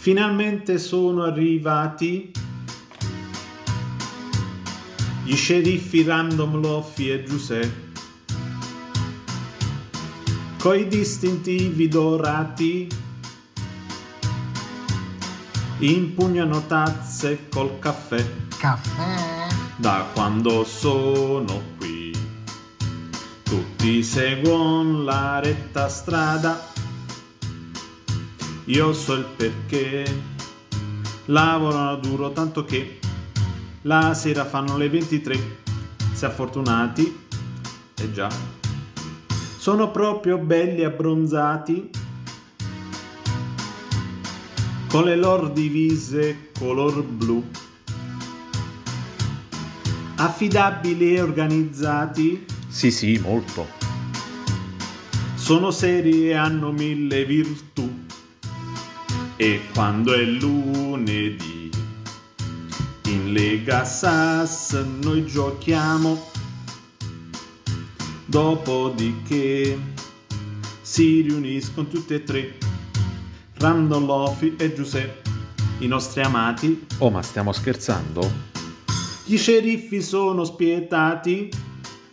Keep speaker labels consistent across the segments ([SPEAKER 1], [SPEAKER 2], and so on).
[SPEAKER 1] Finalmente sono arrivati gli sceriffi Random Loffy e Giuseppe coi distintivi dorati impugnano tazze col caffè.
[SPEAKER 2] Caffè?
[SPEAKER 1] Da quando sono qui, tutti seguono la retta strada. Io so il perché, lavorano duro tanto che la sera fanno le 23. Se fortunati, e eh già, sono proprio belli abbronzati con le loro divise color blu. Affidabili e organizzati.
[SPEAKER 3] Sì, sì, molto.
[SPEAKER 1] Sono seri e hanno mille virtù. E quando è lunedì, in Lega Sass noi giochiamo. Dopodiché si riuniscono tutti e tre Random Lofi e Giuseppe, i nostri amati.
[SPEAKER 3] Oh, ma stiamo scherzando?
[SPEAKER 1] Gli sceriffi sono spietati.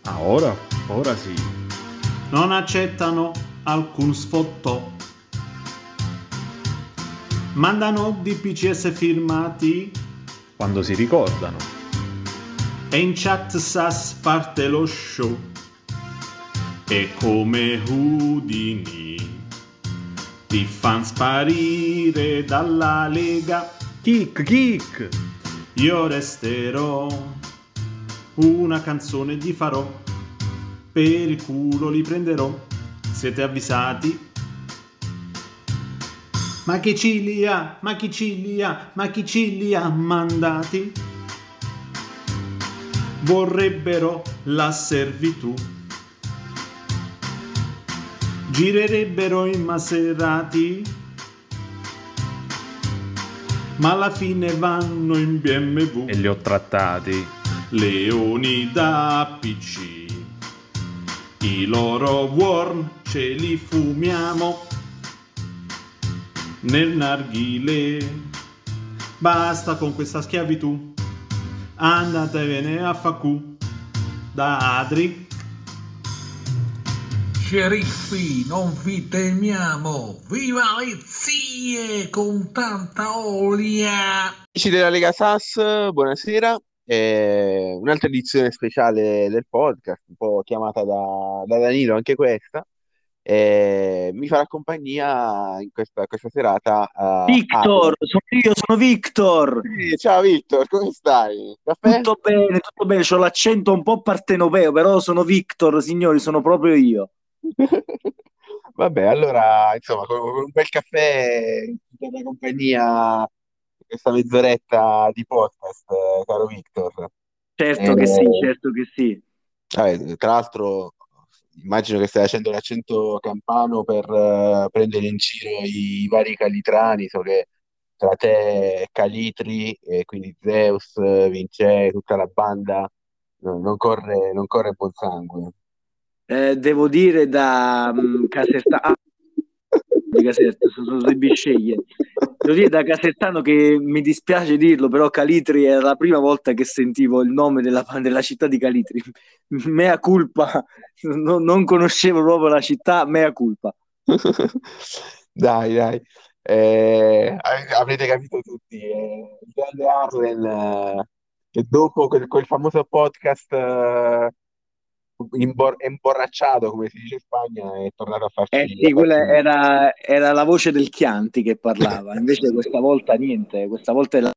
[SPEAKER 3] Ah, ora? Ora sì.
[SPEAKER 1] Non accettano alcun sfottò. Mandano DPCS firmati.
[SPEAKER 3] Quando si ricordano.
[SPEAKER 1] E in chat SAS parte lo show. E come Houdini ti fan sparire dalla lega.
[SPEAKER 3] Kick, kick!
[SPEAKER 1] Io resterò, una canzone gli farò, per il culo li prenderò, siete avvisati. Ma chi ci li ha, ma chi ci li ha, ma chi ci li ha mandati? Vorrebbero la servitù girerebbero in Maserati, ma alla fine vanno in BMW.
[SPEAKER 3] E li ho trattati.
[SPEAKER 1] Leoni da PC, i loro worm ce li fumiamo nel narghile. Basta con questa schiavitù, andatevene a facu da Adri
[SPEAKER 2] Sceriffi, non vi temiamo! Viva le zie con tanta olia!
[SPEAKER 4] Amici della Lega Sass, buonasera. Eh, un'altra edizione speciale del podcast, un po' chiamata da, da Danilo anche questa. Eh, mi farà compagnia in questa, questa serata. Uh,
[SPEAKER 5] Victor, sono io, sono Victor.
[SPEAKER 4] Sì, ciao Victor, come stai?
[SPEAKER 5] Caffè? Tutto bene, tutto bene. Ho l'accento un po' partenopeo, però sono Victor, signori, sono proprio io.
[SPEAKER 4] Vabbè, allora, insomma, con, con un bel caffè per la compagnia, questa mezz'oretta di podcast, eh, caro Victor.
[SPEAKER 5] Certo che sì,
[SPEAKER 4] Eh,
[SPEAKER 5] certo che sì.
[SPEAKER 4] vabbè, tra l'altro, immagino che stai facendo l'accento campano per eh, prendere in giro i, i vari calitrani, so che tra te, Calitri, e quindi Zeus, Vince, tutta la banda, no- non corre, non corre buon sangue.
[SPEAKER 5] Eh, devo dire da um, Casertano, di Caserta, sono due bisceglie. Devo dire da Casertano che mi dispiace dirlo, però Calitri era la prima volta che sentivo il nome della, della città di Calitri. Mea culpa, non, non conoscevo proprio la città, mea culpa.
[SPEAKER 4] Dai, dai. Eh, av- avrete capito tutti, eh, il grande Arlen, eh, che dopo quel, quel famoso podcast eh, imbor- imborracciato, come si dice in Spagna, è tornato a farci,
[SPEAKER 5] Eh sì, quella era, era la voce del Chianti che parlava, invece questa volta niente, questa volta è la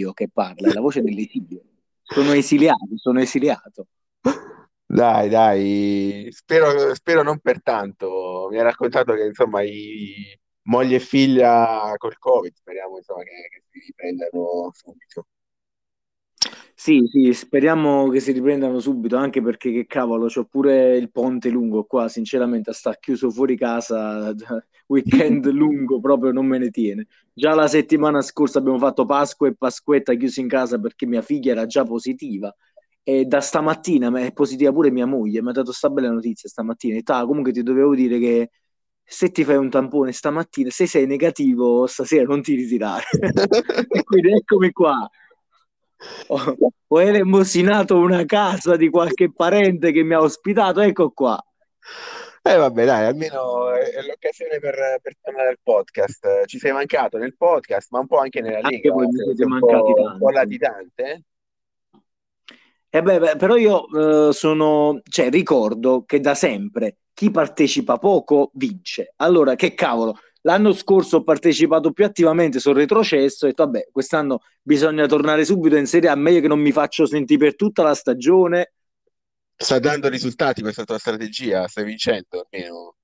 [SPEAKER 5] io che parla, è la voce dell'esilio. Sono esiliato, sono esiliato.
[SPEAKER 4] Dai, dai, spero, spero non per tanto. Mi ha raccontato che insomma i moglie e figlia col Covid, speriamo insomma che, che si riprendano subito.
[SPEAKER 5] Sì, sì, speriamo che si riprendano subito, anche perché che cavolo, c'ho pure il ponte lungo qua, sinceramente, a sta chiuso fuori casa, weekend lungo proprio non me ne tiene. Già la settimana scorsa abbiamo fatto Pasqua e Pasquetta chiusi in casa perché mia figlia era già positiva e da stamattina ma è positiva pure mia moglie, mi ha dato sta bella notizia stamattina, e ta, comunque ti dovevo dire che se ti fai un tampone stamattina, se sei negativo stasera non ti ritirare. e quindi eccomi qua. Ho, ho elemosinato una casa di qualche parente che mi ha ospitato, ecco qua.
[SPEAKER 4] Eh vabbè, dai, almeno è, l'occasione per, per tornare al podcast. Ci sei mancato nel podcast, ma un po' anche nella
[SPEAKER 5] Anche
[SPEAKER 4] Lega.
[SPEAKER 5] voi mi siete mancati
[SPEAKER 4] po', un po' latitante. Eh
[SPEAKER 5] beh, beh, però io eh, sono, cioè, ricordo che da sempre chi partecipa poco vince. Allora, che cavolo, l'anno scorso ho partecipato più attivamente, sono retrocesso e ho detto, vabbè, quest'anno bisogna tornare subito in Serie A, meglio che non mi faccio sentire per tutta la stagione.
[SPEAKER 4] Sta dando risultati questa tua strategia? Stai vincendo almeno?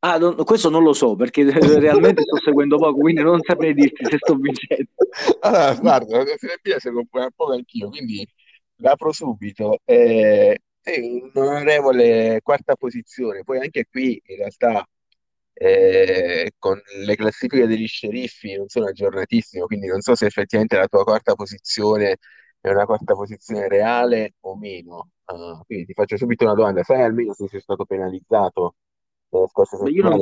[SPEAKER 5] Ah, non- questo non lo so perché realmente sto seguendo poco, quindi non saprei dirti se sto vincendo.
[SPEAKER 4] Allora, guarda, la Serie B la seguo un po' un po' anch'io, quindi l'apro subito. Eh, è un'onorevole quarta posizione. Poi anche qui in realtà eh, con le classifiche degli sceriffi non sono aggiornatissimo, quindi non so se effettivamente la tua quarta posizione è una quarta posizione reale o meno. Ah, quindi ti faccio subito una domanda: sai almeno se sei stato penalizzato
[SPEAKER 5] Io non,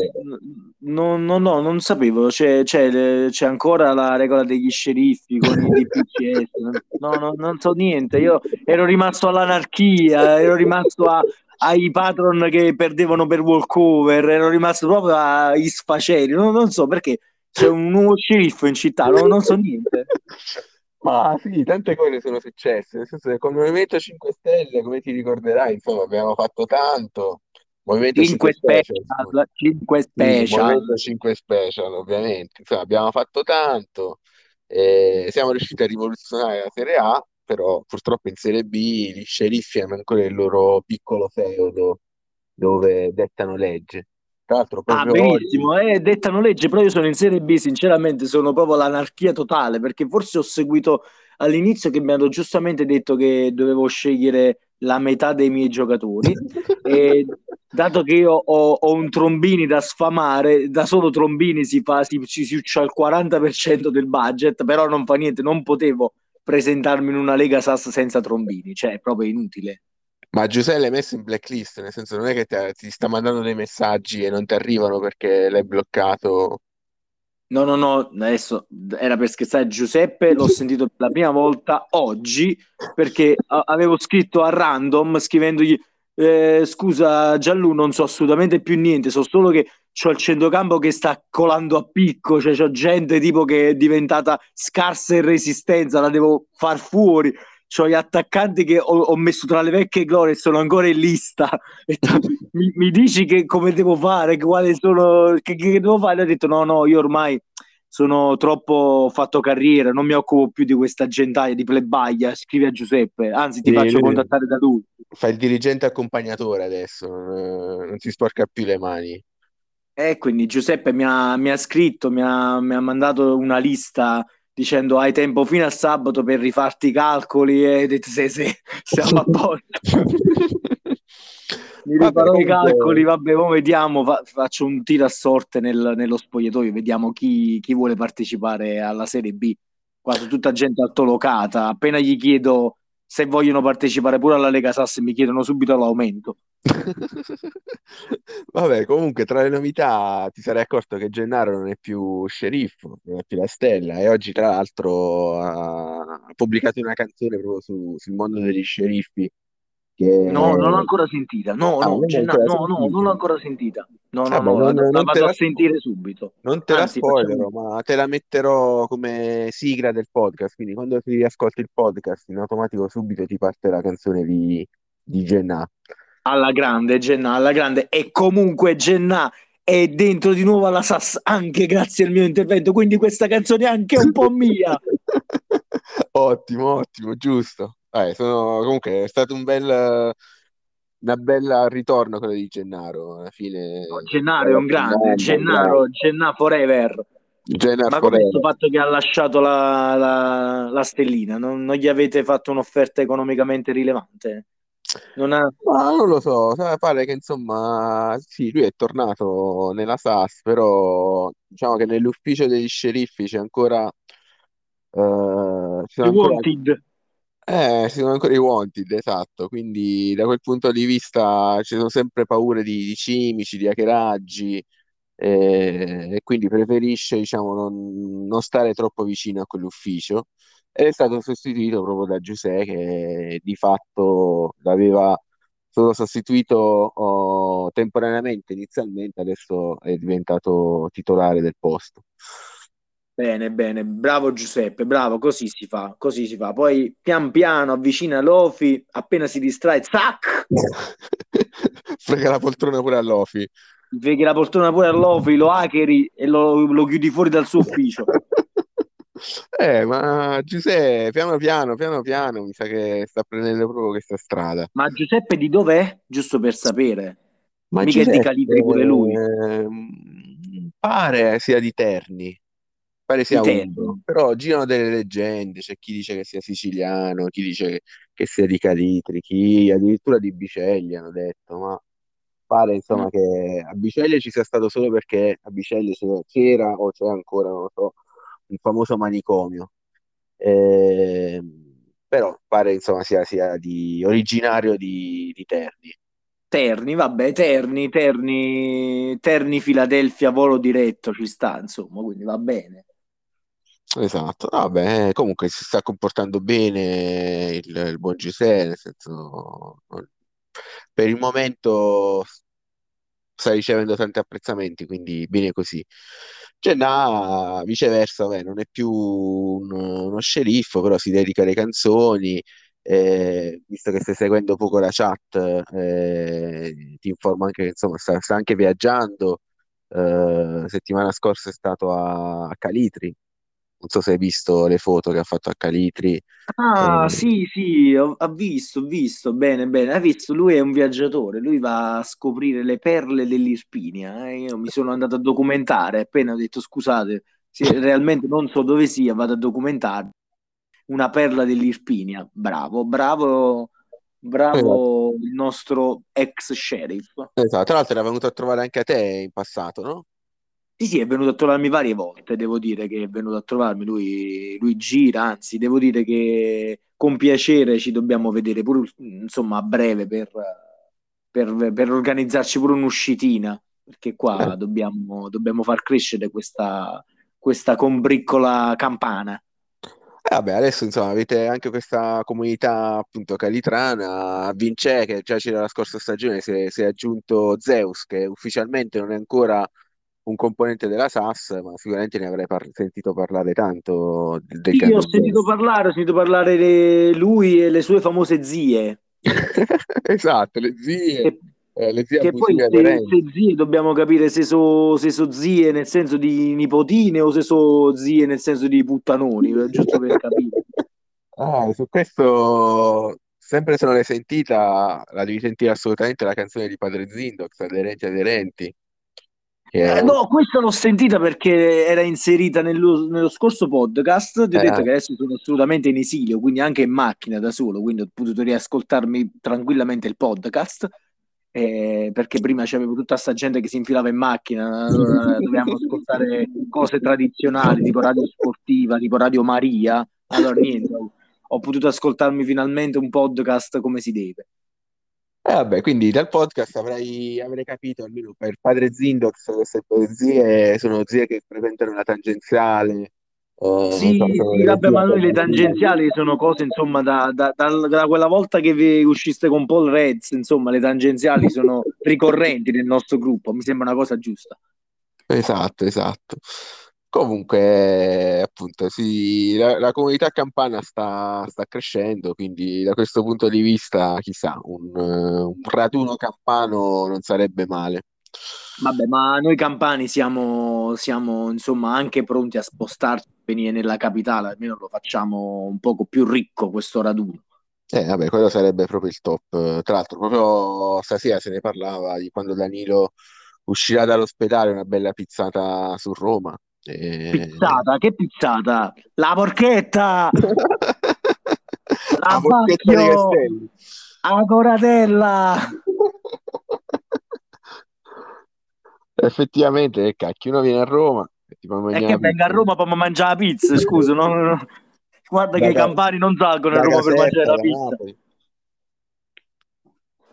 [SPEAKER 5] non- non- no, non sapevo, c'è c'è- c'è ancora la regola degli sceriffi con i DPCS, no, no, non so niente, io ero rimasto all'anarchia, ero rimasto a- ai patron che perdevano per walkover, ero rimasto proprio ai sfaceli, non, non so perché c'è un nuovo sceriffo in città, non, non so niente.
[SPEAKER 4] Ma sì, tante cose sono successe, nel senso che con il Movimento 5 Stelle, come ti ricorderai, insomma, abbiamo fatto tanto. Movimento 5
[SPEAKER 5] 5
[SPEAKER 4] Special,
[SPEAKER 5] special, 5
[SPEAKER 4] Sì,
[SPEAKER 5] special.
[SPEAKER 4] Movimento 5 Special, ovviamente. Insomma, abbiamo fatto tanto, eh, siamo riusciti a rivoluzionare la Serie A, però purtroppo in Serie B gli sceriffi hanno ancora il loro piccolo feudo dove dettano legge. Tra l'altro,
[SPEAKER 5] Ah,
[SPEAKER 4] proprio oggi,
[SPEAKER 5] benissimo, eh, dettano legge, però io sono in Serie B, sinceramente sono proprio l'anarchia totale, perché forse ho seguito all'inizio che mi hanno giustamente detto che dovevo scegliere la metà dei miei giocatori e dato che io ho, ho un Trombini da sfamare, da solo Trombini si fa, si, ci si uccia il 40% del budget, però non fa niente, non potevo presentarmi in una Lega Sass senza Trombini, cioè è proprio inutile.
[SPEAKER 4] Ma Giuseppe l'hai messo in blacklist, nel senso non è che ti, ti sta mandando dei messaggi e non ti arrivano perché l'hai bloccato.
[SPEAKER 5] No, no, no, adesso era per scherzare. Giuseppe l'ho sentito per la prima volta oggi perché avevo scritto a random scrivendogli eh, scusa Gianlu, non so assolutamente più niente, so solo che c'ho il centrocampo che sta colando a picco, cioè c'ho gente tipo che è diventata scarsa in resistenza, la devo far fuori. C'ho gli attaccanti che ho, ho messo tra le vecchie glorie e sono ancora in lista. Mi, mi dici che come devo fare, quali sono, che, che devo fare? Ho detto no, no, io ormai sono troppo fatto carriera, non mi occupo più di questa gentaia di plebaglia. Scrivi a Giuseppe, anzi ti
[SPEAKER 4] Sì,
[SPEAKER 5] faccio contattare da lui.
[SPEAKER 4] fa il dirigente accompagnatore adesso, non, non si sporca più le mani.
[SPEAKER 5] E quindi Giuseppe mi ha, mi ha scritto, mi ha, mi ha mandato una lista dicendo hai tempo fino a sabato per rifarti i calcoli e detto sì, sì, siamo a posto. Mi
[SPEAKER 4] Vabbè,
[SPEAKER 5] i calcoli, vabbè, ora vediamo, fa- faccio un tiro a sorte nel- nello spogliatoio, vediamo chi, chi vuole partecipare alla Serie B. Qua sono tutta gente altolocata, appena gli chiedo se vogliono partecipare pure alla Lega Sass mi chiedono subito l'aumento.
[SPEAKER 4] Vabbè, comunque tra le novità ti sarai accorto che Gennaro non è più sceriffo, non è più la stella e oggi tra l'altro ha, ha pubblicato una canzone proprio su- sul mondo degli sceriffi che...
[SPEAKER 5] No, non l'ho ancora sentita. No,
[SPEAKER 4] Ah,
[SPEAKER 5] no,
[SPEAKER 4] non
[SPEAKER 5] Genna-
[SPEAKER 4] ancora
[SPEAKER 5] no, no, non l'ho ancora sentita. No, no,
[SPEAKER 4] Vabbè,
[SPEAKER 5] no, la,
[SPEAKER 4] non,
[SPEAKER 5] la
[SPEAKER 4] te
[SPEAKER 5] vado
[SPEAKER 4] la,
[SPEAKER 5] a sentire subito.
[SPEAKER 4] non te la
[SPEAKER 5] Anzi, facciamo
[SPEAKER 4] spoilerò, ma te la metterò come sigla del podcast, quindi quando ti ascolti il podcast in automatico subito ti parte la canzone di, di Gennà.
[SPEAKER 5] alla grande, Genna, alla grande. E comunque Genna è dentro di nuovo alla Sass anche grazie al mio intervento, quindi questa canzone è anche un po' mia.
[SPEAKER 4] Ottimo, ottimo, giusto. Eh, sono- comunque è stato un bel, una bella ritorno quello di Gennaro. Alla fine,
[SPEAKER 5] No, Gennaro è un grande, Gennaro, Genna forever.
[SPEAKER 4] Gennaro
[SPEAKER 5] Ma questo
[SPEAKER 4] forever.
[SPEAKER 5] fatto che ha lasciato la, la- la stellina? Non, non gli avete fatto un'offerta economicamente rilevante? Non ha...
[SPEAKER 4] Ma non lo so, sa- pare che insomma, sì, lui è tornato nella SAS, però diciamo che nell'ufficio degli sceriffi c'è ancora, eh, ci sono ancora,
[SPEAKER 5] wanted.
[SPEAKER 4] Eh, ci sono ancora i wanted, esatto, quindi da quel punto di vista ci sono sempre paure di, di cimici, di hackeraggi, eh, e quindi preferisce, diciamo, non, non stare troppo vicino a quell'ufficio ed è stato sostituito proprio da Giuseppe che di fatto l'aveva solo sostituito oh, temporaneamente inizialmente, adesso è diventato titolare del posto.
[SPEAKER 5] Bene, bene, bravo Giuseppe, bravo, così si fa, così si fa. Poi pian piano avvicina Lofi, appena si distrae, zac!
[SPEAKER 4] Frega la poltrona pure a Lofi.
[SPEAKER 5] Vedi la poltrona pure a Lofi, lo hackeri e lo, lo chiudi fuori dal suo ufficio.
[SPEAKER 4] Eh, ma Giuseppe, piano piano, piano piano, mi sa che sta prendendo proprio questa strada.
[SPEAKER 5] Ma Giuseppe di dov'è? Giusto per sapere.
[SPEAKER 4] Ma
[SPEAKER 5] Mica è di
[SPEAKER 4] Giuseppe,
[SPEAKER 5] calibri pure lui.
[SPEAKER 4] ehm, pare sia di Terni, pare sia umbro, però girano delle leggende, c'è chi dice che sia siciliano, chi dice che, che sia di Calitri, chi addirittura di Biceglie hanno detto, ma pare insomma che a Biceglie ci sia stato solo perché a Biceglie c'era o c'è ancora, non lo so, un famoso manicomio. Ehm, però pare insomma sia, sia di, originario di, di Terni.
[SPEAKER 5] Terni, vabbè, Terni, Terni, Terni, Filadelfia, volo diretto ci sta, insomma, quindi va bene.
[SPEAKER 4] Esatto, vabbè, comunque si sta comportando bene il, il buon Giuseppe, nel senso, per il momento sta ricevendo tanti apprezzamenti, quindi bene così. Jenna, viceversa, vabbè, non è più un- uno sceriffo, però si dedica alle canzoni, eh, visto che stai seguendo poco la chat, eh, ti informo anche che insomma sta, sta anche viaggiando, eh, settimana scorsa è stato a, a Calitri, non so se hai visto le foto che ha fatto a Calitri.
[SPEAKER 5] Ah,
[SPEAKER 4] eh,
[SPEAKER 5] sì, sì, ho, ho visto, ho visto, bene, bene, hai visto, lui è un viaggiatore, lui va a scoprire le perle dell'Irpinia, eh, Io mi sono andato a documentare, appena ho detto scusate, se realmente non so dove sia, vado a documentare una perla dell'Irpinia, bravo, bravo,
[SPEAKER 4] esatto,
[SPEAKER 5] bravo il nostro ex sheriff.
[SPEAKER 4] esatto. Tra l'altro era venuto a trovare anche a te in passato, no?
[SPEAKER 5] Sì, sì, è venuto a trovarmi varie volte, devo dire che è venuto a trovarmi, lui, lui gira, anzi, devo dire che con piacere ci dobbiamo vedere pure, insomma, a breve per, per- per organizzarci pure un'uscitina, perché
[SPEAKER 4] Eh,
[SPEAKER 5] qua dobbiamo, dobbiamo far crescere questa, questa combriccola campana.
[SPEAKER 4] Eh, vabbè, adesso insomma avete anche questa comunità appunto calitrana, Vince che già c'era la scorsa stagione, si è, si è aggiunto Zeus che ufficialmente non è ancora un componente della SAS, ma sicuramente ne avrei par- sentito parlare tanto del,
[SPEAKER 5] Sì, ho sentito parlare, ho sentito parlare di lui e le sue famose zie.
[SPEAKER 4] Esatto, le zie,
[SPEAKER 5] Che,
[SPEAKER 4] eh, le zie
[SPEAKER 5] che poi se, se zie dobbiamo capire se so, se so zie nel senso di nipotine o se so zie nel senso di puttanoni, eh, giusto per capire.
[SPEAKER 4] Ah, su questo, sempre se non l'hai sentita, la devi sentire assolutamente la canzone di Padre Zindox, Aderenti Aderenti,
[SPEAKER 5] Eh,
[SPEAKER 4] un...
[SPEAKER 5] no, questa l'ho sentita perché era inserita nello, nello scorso podcast. Ti ho detto
[SPEAKER 4] eh,
[SPEAKER 5] che adesso sono assolutamente in esilio, quindi anche in macchina da solo, quindi ho potuto riascoltarmi tranquillamente il podcast. eh, perché prima c'avevo tutta sta gente che si infilava in macchina, allora dovevamo ascoltare cose tradizionali, tipo radio sportiva, tipo Radio Maria. Allora niente, ho potuto ascoltarmi finalmente un podcast come si deve.
[SPEAKER 4] Eh, vabbè, quindi dal podcast avrei, avrei capito almeno per padre Zindox queste zie sono zie che frequentano la tangenziale, eh, non so,
[SPEAKER 5] Sì, sì, vabbè, ma noi le tangenziali sono cose, insomma, da, da- dal- da quella volta che vi usciste con Paul Reds, insomma, le tangenziali sono ricorrenti nel nostro gruppo, mi sembra una cosa giusta.
[SPEAKER 4] Esatto, esatto. Comunque, appunto, sì, la, la comunità campana sta, sta crescendo, quindi da questo punto di vista, chissà, un, eh, un raduno campano non sarebbe male.
[SPEAKER 5] Vabbè, ma noi campani siamo, siamo, insomma, anche pronti a spostarci, venire nella capitale, almeno lo facciamo un poco più ricco questo raduno.
[SPEAKER 4] Eh, vabbè, quello sarebbe proprio il top. Tra l'altro, proprio stasera se ne parlava di quando Danilo uscirà dall'ospedale, una bella pizzata su Roma. E...
[SPEAKER 5] Pizzata, che pizzata? La porchetta!
[SPEAKER 4] La porchetta di! Castelli.
[SPEAKER 5] La coratella!
[SPEAKER 4] Effettivamente, che cacchio, uno viene a Roma e ti fa
[SPEAKER 5] E
[SPEAKER 4] mangiare
[SPEAKER 5] che
[SPEAKER 4] la
[SPEAKER 5] venga a. Roma per mangiare la pizza, scusa, no, no, no. Guarda che
[SPEAKER 4] Da,
[SPEAKER 5] i
[SPEAKER 4] Ca-
[SPEAKER 5] campani non salgono a Roma per mangiare la pizza.
[SPEAKER 4] Napoli.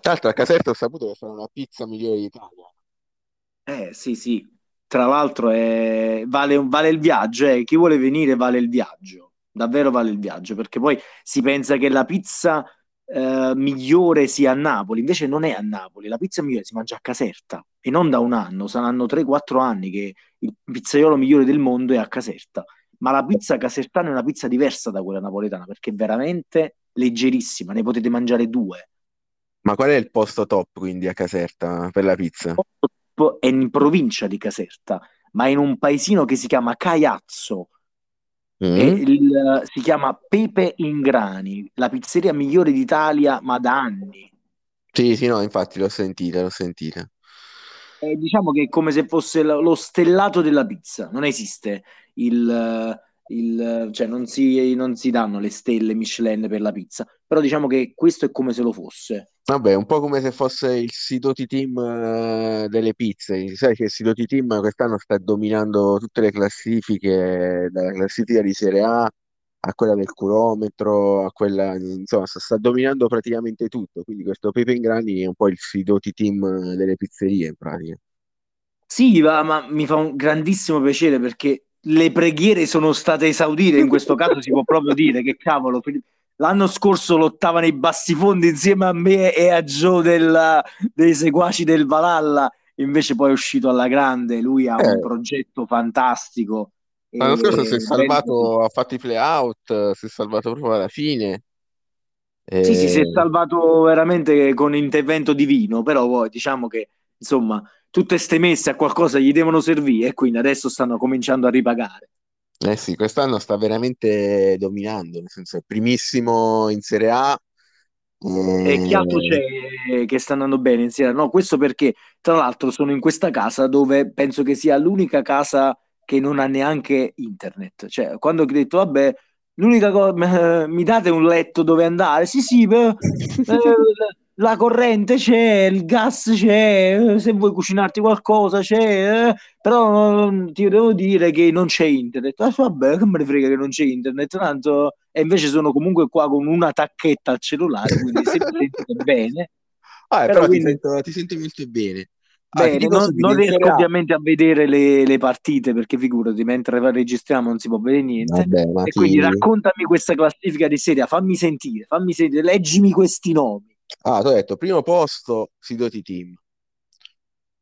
[SPEAKER 4] Tra l'altro a Caserta ho saputo che fanno la pizza migliore d'Italia.
[SPEAKER 5] Eh, sì, sì. Tra l'altro è- vale, vale il viaggio, eh. Chi vuole venire vale il viaggio, davvero vale il viaggio, perché poi si pensa che la pizza eh, migliore sia a Napoli, invece non è a Napoli, la pizza migliore si mangia a Caserta e non da un anno, saranno 3-4 anni che il pizzaiolo migliore del mondo è a Caserta, ma la pizza casertana è una pizza diversa da quella napoletana perché è veramente leggerissima, ne potete mangiare due.
[SPEAKER 4] Ma qual è il posto top quindi a Caserta per la pizza?
[SPEAKER 5] È in provincia di Caserta, ma in un paesino che si chiama Caiazzo. E
[SPEAKER 4] Mm?
[SPEAKER 5] il- si chiama Pepe in Grani, la pizzeria migliore d'Italia, ma da anni.
[SPEAKER 4] Sì, sì, no, infatti l'ho sentita, l'ho sentita.
[SPEAKER 5] Eh, diciamo che è come se fosse lo lo stellato della pizza, non esiste il, il- cioè non si, non si danno le stelle Michelin per la pizza, però diciamo che questo è come se lo fosse.
[SPEAKER 4] Vabbè, un po' come se fosse il Sidoti Team eh, delle pizze. Sai che il Sidoti Team quest'anno sta dominando tutte le classifiche, dalla classifica di Serie A a quella del curometro, a quella, insomma, sta, sta dominando praticamente tutto. Quindi questo Pepe Ingrani è un po' il Sidoti Team delle pizzerie, in pratica.
[SPEAKER 5] Sì, va, ma mi fa un grandissimo piacere perché le preghiere sono state esaudite, in questo caso si può proprio dire che cavolo, l'anno scorso lottava nei bassifondi insieme a me e a Joe della- dei seguaci del Valhalla, invece poi è uscito alla grande, lui ha un
[SPEAKER 4] Eh,
[SPEAKER 5] progetto fantastico.
[SPEAKER 4] L'anno scorso si è
[SPEAKER 5] e ben-
[SPEAKER 4] salvato, ha fatto i play-out, si è salvato proprio alla fine.
[SPEAKER 5] Sì, sì, si è
[SPEAKER 4] E-
[SPEAKER 5] salvato veramente con intervento divino, però poi diciamo che insomma tutte ste messe a qualcosa gli devono servire e quindi adesso stanno cominciando a ripagare.
[SPEAKER 4] Eh sì, quest'anno sta veramente dominando, nel senso è primissimo in Serie A.
[SPEAKER 5] E chi altro
[SPEAKER 4] eh,
[SPEAKER 5] c'è che sta andando bene insieme? No, questo perché tra l'altro sono in questa casa dove penso che sia l'unica casa che non ha neanche internet. Cioè, quando ho detto, vabbè, l'unica cosa, mi date un letto dove andare? Sì, sì, beh, eh, la corrente c'è, il gas c'è, se vuoi cucinarti qualcosa c'è, eh, però eh, ti devo dire che non c'è internet. Ah, vabbè, che me ne frega che non c'è internet, tanto... E invece sono comunque qua con una tacchetta al cellulare, quindi se mi sentite bene.
[SPEAKER 4] Ah,
[SPEAKER 5] Però
[SPEAKER 4] però ti
[SPEAKER 5] quindi
[SPEAKER 4] sento, ti sento molto bene. Ah, ti
[SPEAKER 5] bene, non, non riesco ovviamente a vedere le, le partite perché figurati, mentre registriamo non si può vedere niente.
[SPEAKER 4] Vabbè,
[SPEAKER 5] E quindi
[SPEAKER 4] ti...
[SPEAKER 5] raccontami questa classifica di serie, fammi sentire, fammi sentire, leggimi questi nomi.
[SPEAKER 4] Ah, ti ho detto, primo posto, Sidoti Team,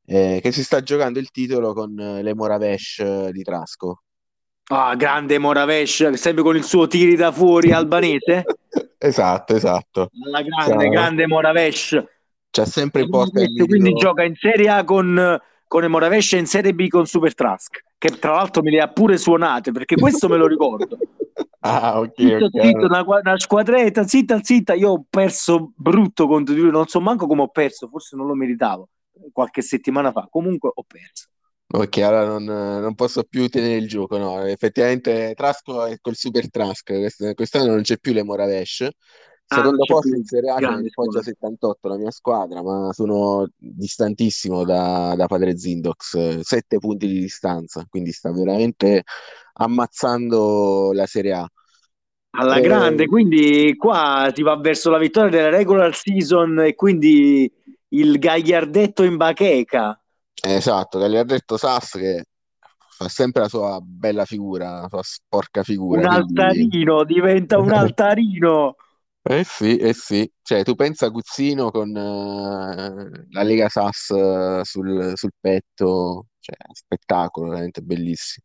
[SPEAKER 4] eh, che si sta giocando il titolo con eh, le Moravesh eh, di Trasco.
[SPEAKER 5] Ah, grande Moravesh, sempre con il suo tiri da fuori albanese.
[SPEAKER 4] Esatto, esatto.
[SPEAKER 5] La grande,
[SPEAKER 4] C'ha,
[SPEAKER 5] grande Moravesh.
[SPEAKER 4] c'ha sempre in porta il
[SPEAKER 5] quindi gioca in Serie A con, con il Moravesh e in Serie B con Super Trask, che tra l'altro me le ha pure suonate, perché questo me lo ricordo.
[SPEAKER 4] Ah, ok,
[SPEAKER 5] Zitto,
[SPEAKER 4] ok.
[SPEAKER 5] zitto, una, una squadretta, zitta, zitta. Io ho perso brutto contro di lui, non so manco come ho perso, forse non lo meritavo qualche settimana fa. Comunque ho perso.
[SPEAKER 4] Ok, allora non, non posso più tenere il gioco, no, effettivamente Trasco è col Super Trask, quest- quest'anno non c'è più le Moravesh,
[SPEAKER 5] Ah,
[SPEAKER 4] secondo
[SPEAKER 5] c'è
[SPEAKER 4] posto in Serie A
[SPEAKER 5] grande
[SPEAKER 4] il Foggia
[SPEAKER 5] squadra.
[SPEAKER 4] 78, la mia squadra, ma sono distantissimo da, da Padre Zindox, sette punti di distanza, quindi sta veramente ammazzando la Serie A.
[SPEAKER 5] Alla
[SPEAKER 4] Eh,
[SPEAKER 5] grande, quindi qua si va verso la vittoria della regular season e quindi il gagliardetto in bacheca.
[SPEAKER 4] esatto, Gagliardetto Sass che fa sempre la sua bella figura, la sua sporca
[SPEAKER 5] Un
[SPEAKER 4] figura, quindi...
[SPEAKER 5] altarino, diventa un altarino.
[SPEAKER 4] Eh sì, eh sì, cioè tu pensa a Guzzino con eh, la Lega Sass eh, sul, sul petto, cioè spettacolo, veramente bellissimo.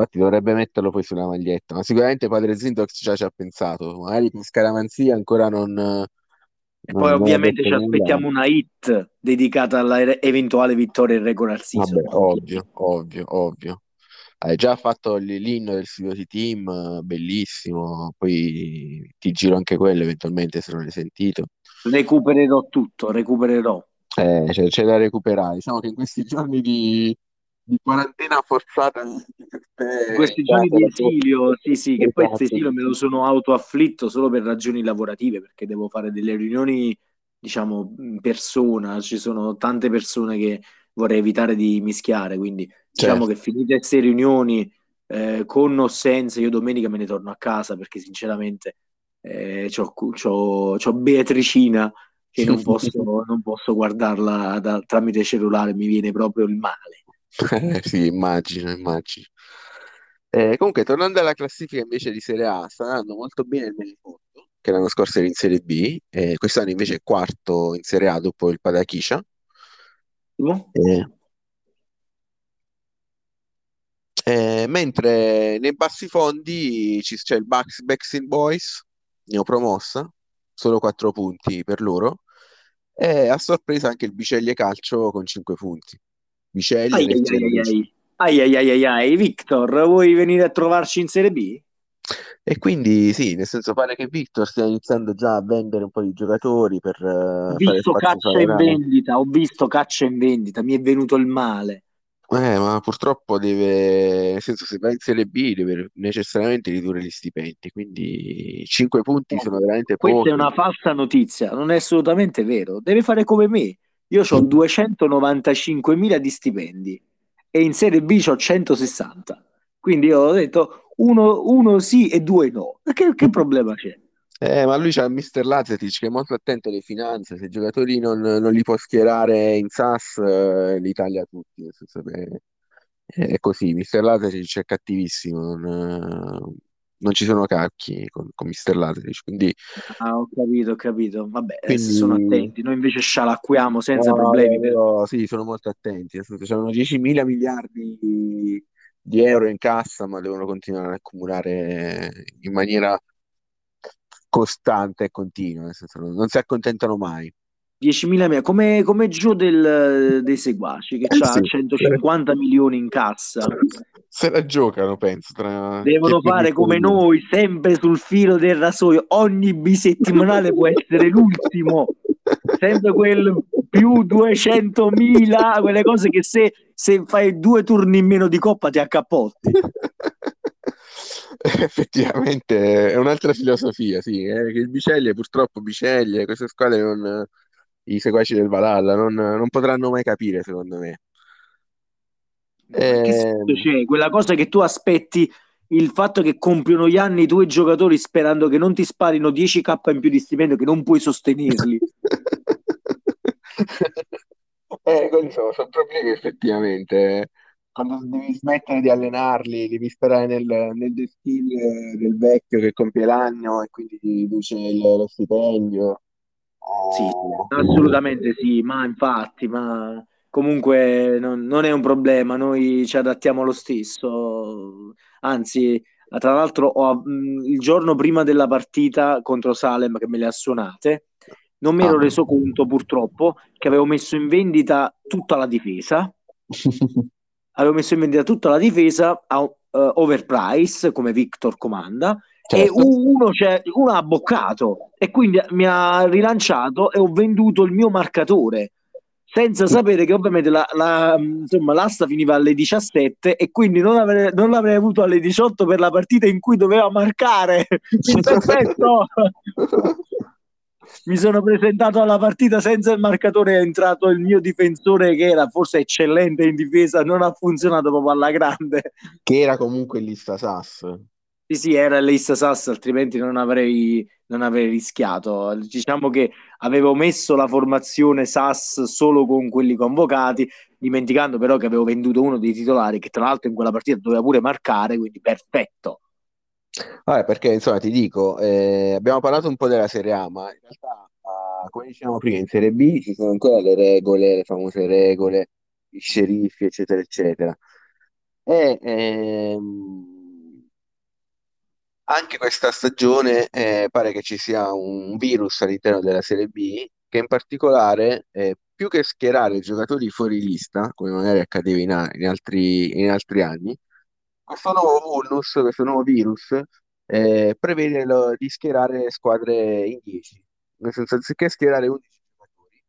[SPEAKER 4] Infatti dovrebbe metterlo poi sulla maglietta, ma sicuramente Padre Zindox già ci ha pensato, magari con Scaramanzia ancora non,
[SPEAKER 5] E
[SPEAKER 4] non,
[SPEAKER 5] poi ovviamente ci aspettiamo una hit dedicata alla re- eventuale vittoria in regular season.
[SPEAKER 4] Vabbè, ovvio, ovvio, ovvio. Hai già fatto l'inno del Silvio Team, bellissimo, poi ti giro anche quello eventualmente se non l'hai sentito.
[SPEAKER 5] Recupererò tutto, recupererò.
[SPEAKER 4] Eh, c'è, c'è da recuperare. Diciamo che in questi giorni di, di quarantena forzata
[SPEAKER 5] In questi
[SPEAKER 4] è
[SPEAKER 5] giorni di esilio, sì, sì, che poi questo esilio me lo sono autoafflitto solo per ragioni lavorative, perché devo fare delle riunioni, diciamo, in persona, ci sono tante persone che vorrei evitare di mischiare, quindi diciamo
[SPEAKER 4] Certo.
[SPEAKER 5] che finite queste riunioni, eh, con o senza, io domenica me ne torno a casa, perché sinceramente eh, c'ho, c'ho- c'ho Beatricina che non posso, non posso guardarla da- tramite cellulare, mi viene proprio il male.
[SPEAKER 4] Sì, immagino, immagino. Eh, comunque, tornando alla classifica invece di Serie A, sta andando molto bene il Melifordo, che l'anno scorso era in Serie B, e quest'anno invece è quarto in Serie A dopo il Padachiscia. Eh, eh, mentre nei bassi fondi ci- c'è il Bax- Backstreet Boys, neopromossa, solo 4 punti per loro, e a sorpresa anche il Biceglie Calcio con 5 punti. Biceglie
[SPEAKER 5] Ai ai ai ai. Ai ai ai ai ai. Victor, vuoi venire a trovarci in Serie B?
[SPEAKER 4] E quindi sì, nel senso pare che Victor stia iniziando già a vendere un po' di giocatori per
[SPEAKER 5] Ho
[SPEAKER 4] eh, fare
[SPEAKER 5] visto caccia in vendita, ho visto caccia in vendita, mi è venuto il male.
[SPEAKER 4] Eh, ma purtroppo deve, nel senso se va in Serie B deve necessariamente ridurre gli stipendi, quindi 5 punti sono veramente
[SPEAKER 5] Questa è
[SPEAKER 4] pochi.
[SPEAKER 5] una falsa notizia, non è assolutamente vero. Deve fare come me. Io ho 295.000 di stipendi e in Serie B ho 160. Quindi io ho detto uno, uno sì e due no. Che, che problema c'è?
[SPEAKER 4] Eh, ma lui c'ha il Mister Lazetic che è molto attento alle finanze, se i giocatori non, non li può schierare in SAS eh, li taglia tutti, che è così, Mister Lazetic è cattivissimo, non, eh, non ci sono cacchi con, con Mister Lazetic, quindi,
[SPEAKER 5] Ah, ho capito, ho capito. Vabbè, se sono
[SPEAKER 4] quindi
[SPEAKER 5] attenti. Noi invece scialacquiamo senza
[SPEAKER 4] no,
[SPEAKER 5] problemi. per-
[SPEAKER 4] loro, sì, sono molto attenti, c'hanno 10 mila miliardi di, euro in cassa, ma devono continuare ad accumulare in maniera costante e continua, nel senso non, si accontentano mai.
[SPEAKER 5] 10.000 me- come, come Gio del- dei seguaci che
[SPEAKER 4] Eh
[SPEAKER 5] ha
[SPEAKER 4] sì,
[SPEAKER 5] 150 milioni in cassa.
[SPEAKER 4] Se la giocano, penso, tra
[SPEAKER 5] Devono fare come
[SPEAKER 4] piccoli.
[SPEAKER 5] noi, sempre sul filo del rasoio. Ogni bisettimanale può essere l'ultimo. Sempre quel più 200.000, quelle cose che se, se fai due turni in meno di coppa ti accappotti.
[SPEAKER 4] Effettivamente è un'altra filosofia, sì, eh, che il Biceglie, purtroppo Biceglie, queste squadre non, i seguaci del Valhalla non, non potranno mai capire, secondo me.
[SPEAKER 5] Che
[SPEAKER 4] Ehm,
[SPEAKER 5] c'è? Quella cosa che tu aspetti il fatto che compiono gli anni i tuoi giocatori sperando che non ti sparino 10k in più di stipendio, che non puoi sostenerli.
[SPEAKER 4] Eh, quelli sono, sono problemi effettivamente. Quando devi smettere di allenarli, devi sperare nel, nel destino del vecchio che compie l'anno e quindi ti riduce il- lo stipendio.
[SPEAKER 5] Sì,
[SPEAKER 4] Eh,
[SPEAKER 5] assolutamente sì, ma infatti, ma comunque non, non è un problema, noi ci adattiamo lo stesso. Anzi, tra l'altro, ho- mh, il giorno prima della partita contro Salem che me le ha suonate, non mi ero
[SPEAKER 4] ah.
[SPEAKER 5] reso conto purtroppo che avevo messo in vendita tutta la difesa. Avevo messo in vendita tutta la difesa a uh, overprice, come Victor comanda, e
[SPEAKER 4] Certo.
[SPEAKER 5] uno, c'è- uno ha boccato e quindi mi ha rilanciato e ho venduto il mio marcatore senza sapere che ovviamente la, la, insomma, l'asta finiva alle 17 e quindi non, avrei, non l'avrei avuto alle 18 per la partita in cui doveva marcare. Perfetto! Mi sono presentato alla partita senza il marcatore, è entrato il mio difensore che era forse eccellente in difesa, non ha funzionato proprio alla grande.
[SPEAKER 4] Che era comunque lista SAS.
[SPEAKER 5] Sì, sì, era l'Issa Sass, altrimenti non avrei, non avrei rischiato. Diciamo che avevo messo la formazione Sass solo con quelli convocati, dimenticando però che avevo venduto uno dei titolari che tra l'altro in quella partita doveva pure marcare, quindi perfetto.
[SPEAKER 4] Vabbè, perché insomma ti dico, eh, abbiamo parlato un po' della Serie A, ma in realtà, ah, come dicevamo prima, in Serie B ci sono ancora le regole, le famose regole, i sceriffi, eccetera, eccetera. E ehm, anche questa stagione eh, pare che ci sia un virus all'interno della Serie B che in particolare, eh, più che schierare giocatori fuori lista, come magari accadeva in, in altri, in altri anni, questo nuovo vulnus, questo nuovo virus, eh, prevede lo- di schierare squadre in 10. Nel senso, anziché schierare 11 giocatori,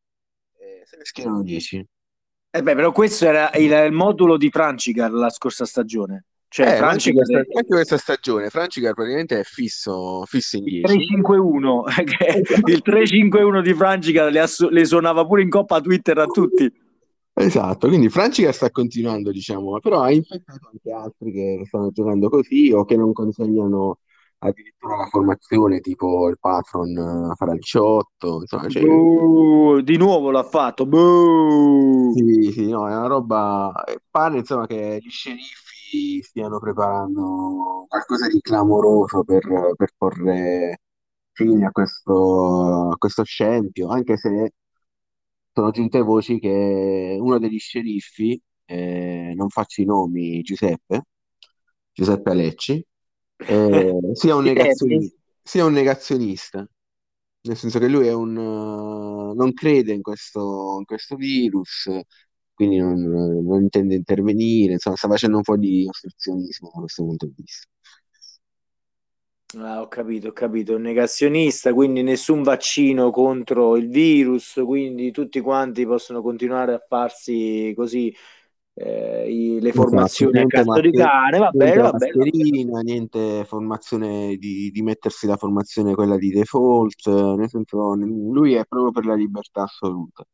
[SPEAKER 4] eh, se ne schierano 10.
[SPEAKER 5] Eh beh, però questo era il, il modulo di Francicar la scorsa stagione. Cioè,
[SPEAKER 4] Eh, ma anche questa, anche questa stagione, Francicar praticamente è fisso, fisso in
[SPEAKER 5] il
[SPEAKER 4] 10.
[SPEAKER 5] 3-5-1, che il 3-5-1 di Francicar le, ass- le suonava pure in coppa Twitter a tutti.
[SPEAKER 4] Esatto, quindi Francica sta continuando, diciamo, però ha infettato anche altri che stanno giocando così o che non consegnano addirittura la formazione tipo il patron eh, farà il 18, insomma, cioè,
[SPEAKER 5] Buh, di nuovo l'ha fatto. Buh.
[SPEAKER 4] sì, sì, no, è una roba, eh, pare insomma che gli sceriffi stiano preparando qualcosa di clamoroso per, per porre fine a questo, a questo scempio, anche se sono giunte voci che uno degli sceriffi, eh, non faccio i nomi, Giuseppe, Giuseppe Alecci, eh, sia un
[SPEAKER 5] Sì,
[SPEAKER 4] negazioni- sia un negazionista, nel senso che lui è un, non crede in questo, in questo virus, quindi non, non intende intervenire, insomma, sta facendo un po' di ostruzionismo da questo punto di vista.
[SPEAKER 5] Ah, ho capito, ho capito. Negazionista, quindi nessun vaccino contro il virus, quindi tutti quanti possono continuare a farsi così eh, i- le
[SPEAKER 4] Esatto,
[SPEAKER 5] formazioni a
[SPEAKER 4] niente,
[SPEAKER 5] cazzo di cane. Va bene,
[SPEAKER 4] niente
[SPEAKER 5] va bene,
[SPEAKER 4] niente formazione di, di mettersi la formazione quella di default, nel senso, lui è proprio per la libertà assoluta.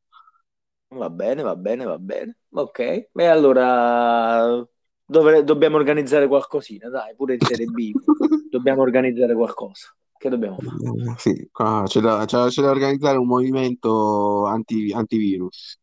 [SPEAKER 5] Va bene, va bene, va bene. Ok. E allora dovre- dobbiamo organizzare qualcosina, dai, pure in Serie B dobbiamo organizzare qualcosa. Che dobbiamo fare?
[SPEAKER 4] Eh, Sì, qua c'è da, c'è- c'è da organizzare un movimento anti, antivirus.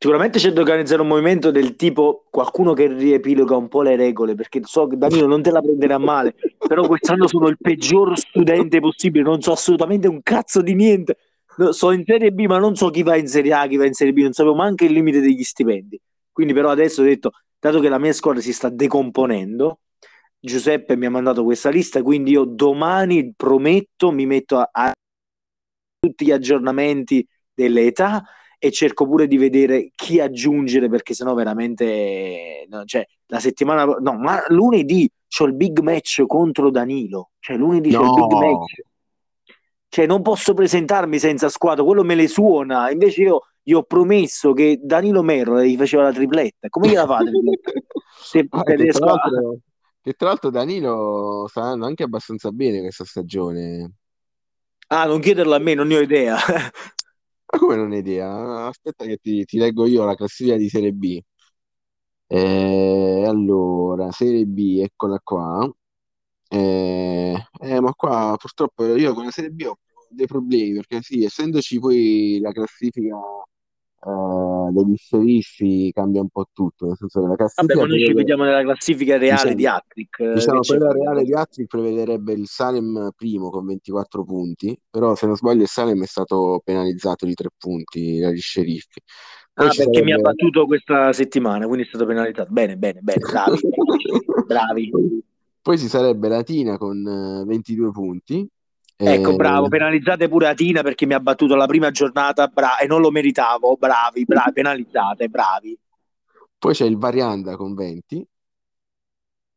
[SPEAKER 5] Sicuramente c'è da organizzare un movimento del tipo qualcuno che riepiloga un po' le regole, perché so che Danilo non te la prenderà male, però quest'anno sono il peggior studente possibile, non so assolutamente un cazzo di niente. No, So in Serie B, ma non so chi va in Serie A, chi va in Serie B, non sapevo neanche il limite degli stipendi. Quindi però adesso ho detto, dato che la mia squadra si sta decomponendo, Giuseppe mi ha mandato questa lista, quindi io domani prometto mi metto a, a tutti gli aggiornamenti delle età e cerco pure di vedere chi aggiungere perché sennò veramente no, cioè, la settimana no ma lunedì c'ho il big match contro Danilo cioè lunedì c'è il big
[SPEAKER 4] No.
[SPEAKER 5] match cioè non posso presentarmi senza squadra quello me le suona invece io gli ho promesso che Danilo Merlo gli faceva la tripletta come gliela fa la tripletta? se,
[SPEAKER 4] Ah, che, tra l'altro, che tra l'altro Danilo sta andando anche abbastanza bene questa stagione.
[SPEAKER 5] ah non chiederlo a me non ne ho idea
[SPEAKER 4] Ma come non hai idea? Aspetta che ti, ti leggo io la classifica di Serie B. Eh, allora, Serie B, eccola qua. Eh, eh, ma qua purtroppo io con la Serie B ho dei problemi perché sì, essendoci poi la classifica eh, degli sceriffi cambia un po' tutto, nel senso che la
[SPEAKER 5] vabbè
[SPEAKER 4] classifica
[SPEAKER 5] ma noi ci
[SPEAKER 4] prevede-
[SPEAKER 5] vediamo nella classifica reale
[SPEAKER 4] diciamo,
[SPEAKER 5] di Attrick eh,
[SPEAKER 4] diciamo,
[SPEAKER 5] che
[SPEAKER 4] quella reale di Atri prevederebbe il Salem primo con 24 punti, però se non sbaglio il Salem è stato penalizzato di 3 punti dagli sceriffi. Poi
[SPEAKER 5] Ah,
[SPEAKER 4] ci
[SPEAKER 5] perché mi ha
[SPEAKER 4] sarebbe...
[SPEAKER 5] battuto questa settimana, quindi è stato penalizzato. Bene, bene, bene, bravi, bravi.
[SPEAKER 4] Poi ci sarebbe Latina con eh, 22 punti.
[SPEAKER 5] Ecco,
[SPEAKER 4] Eh,
[SPEAKER 5] bravo, penalizzate pure Atina perché mi ha battuto la prima giornata bra- e non lo meritavo. Bravi, bravi, penalizzate, bravi.
[SPEAKER 4] Poi c'è il Varianda con 20.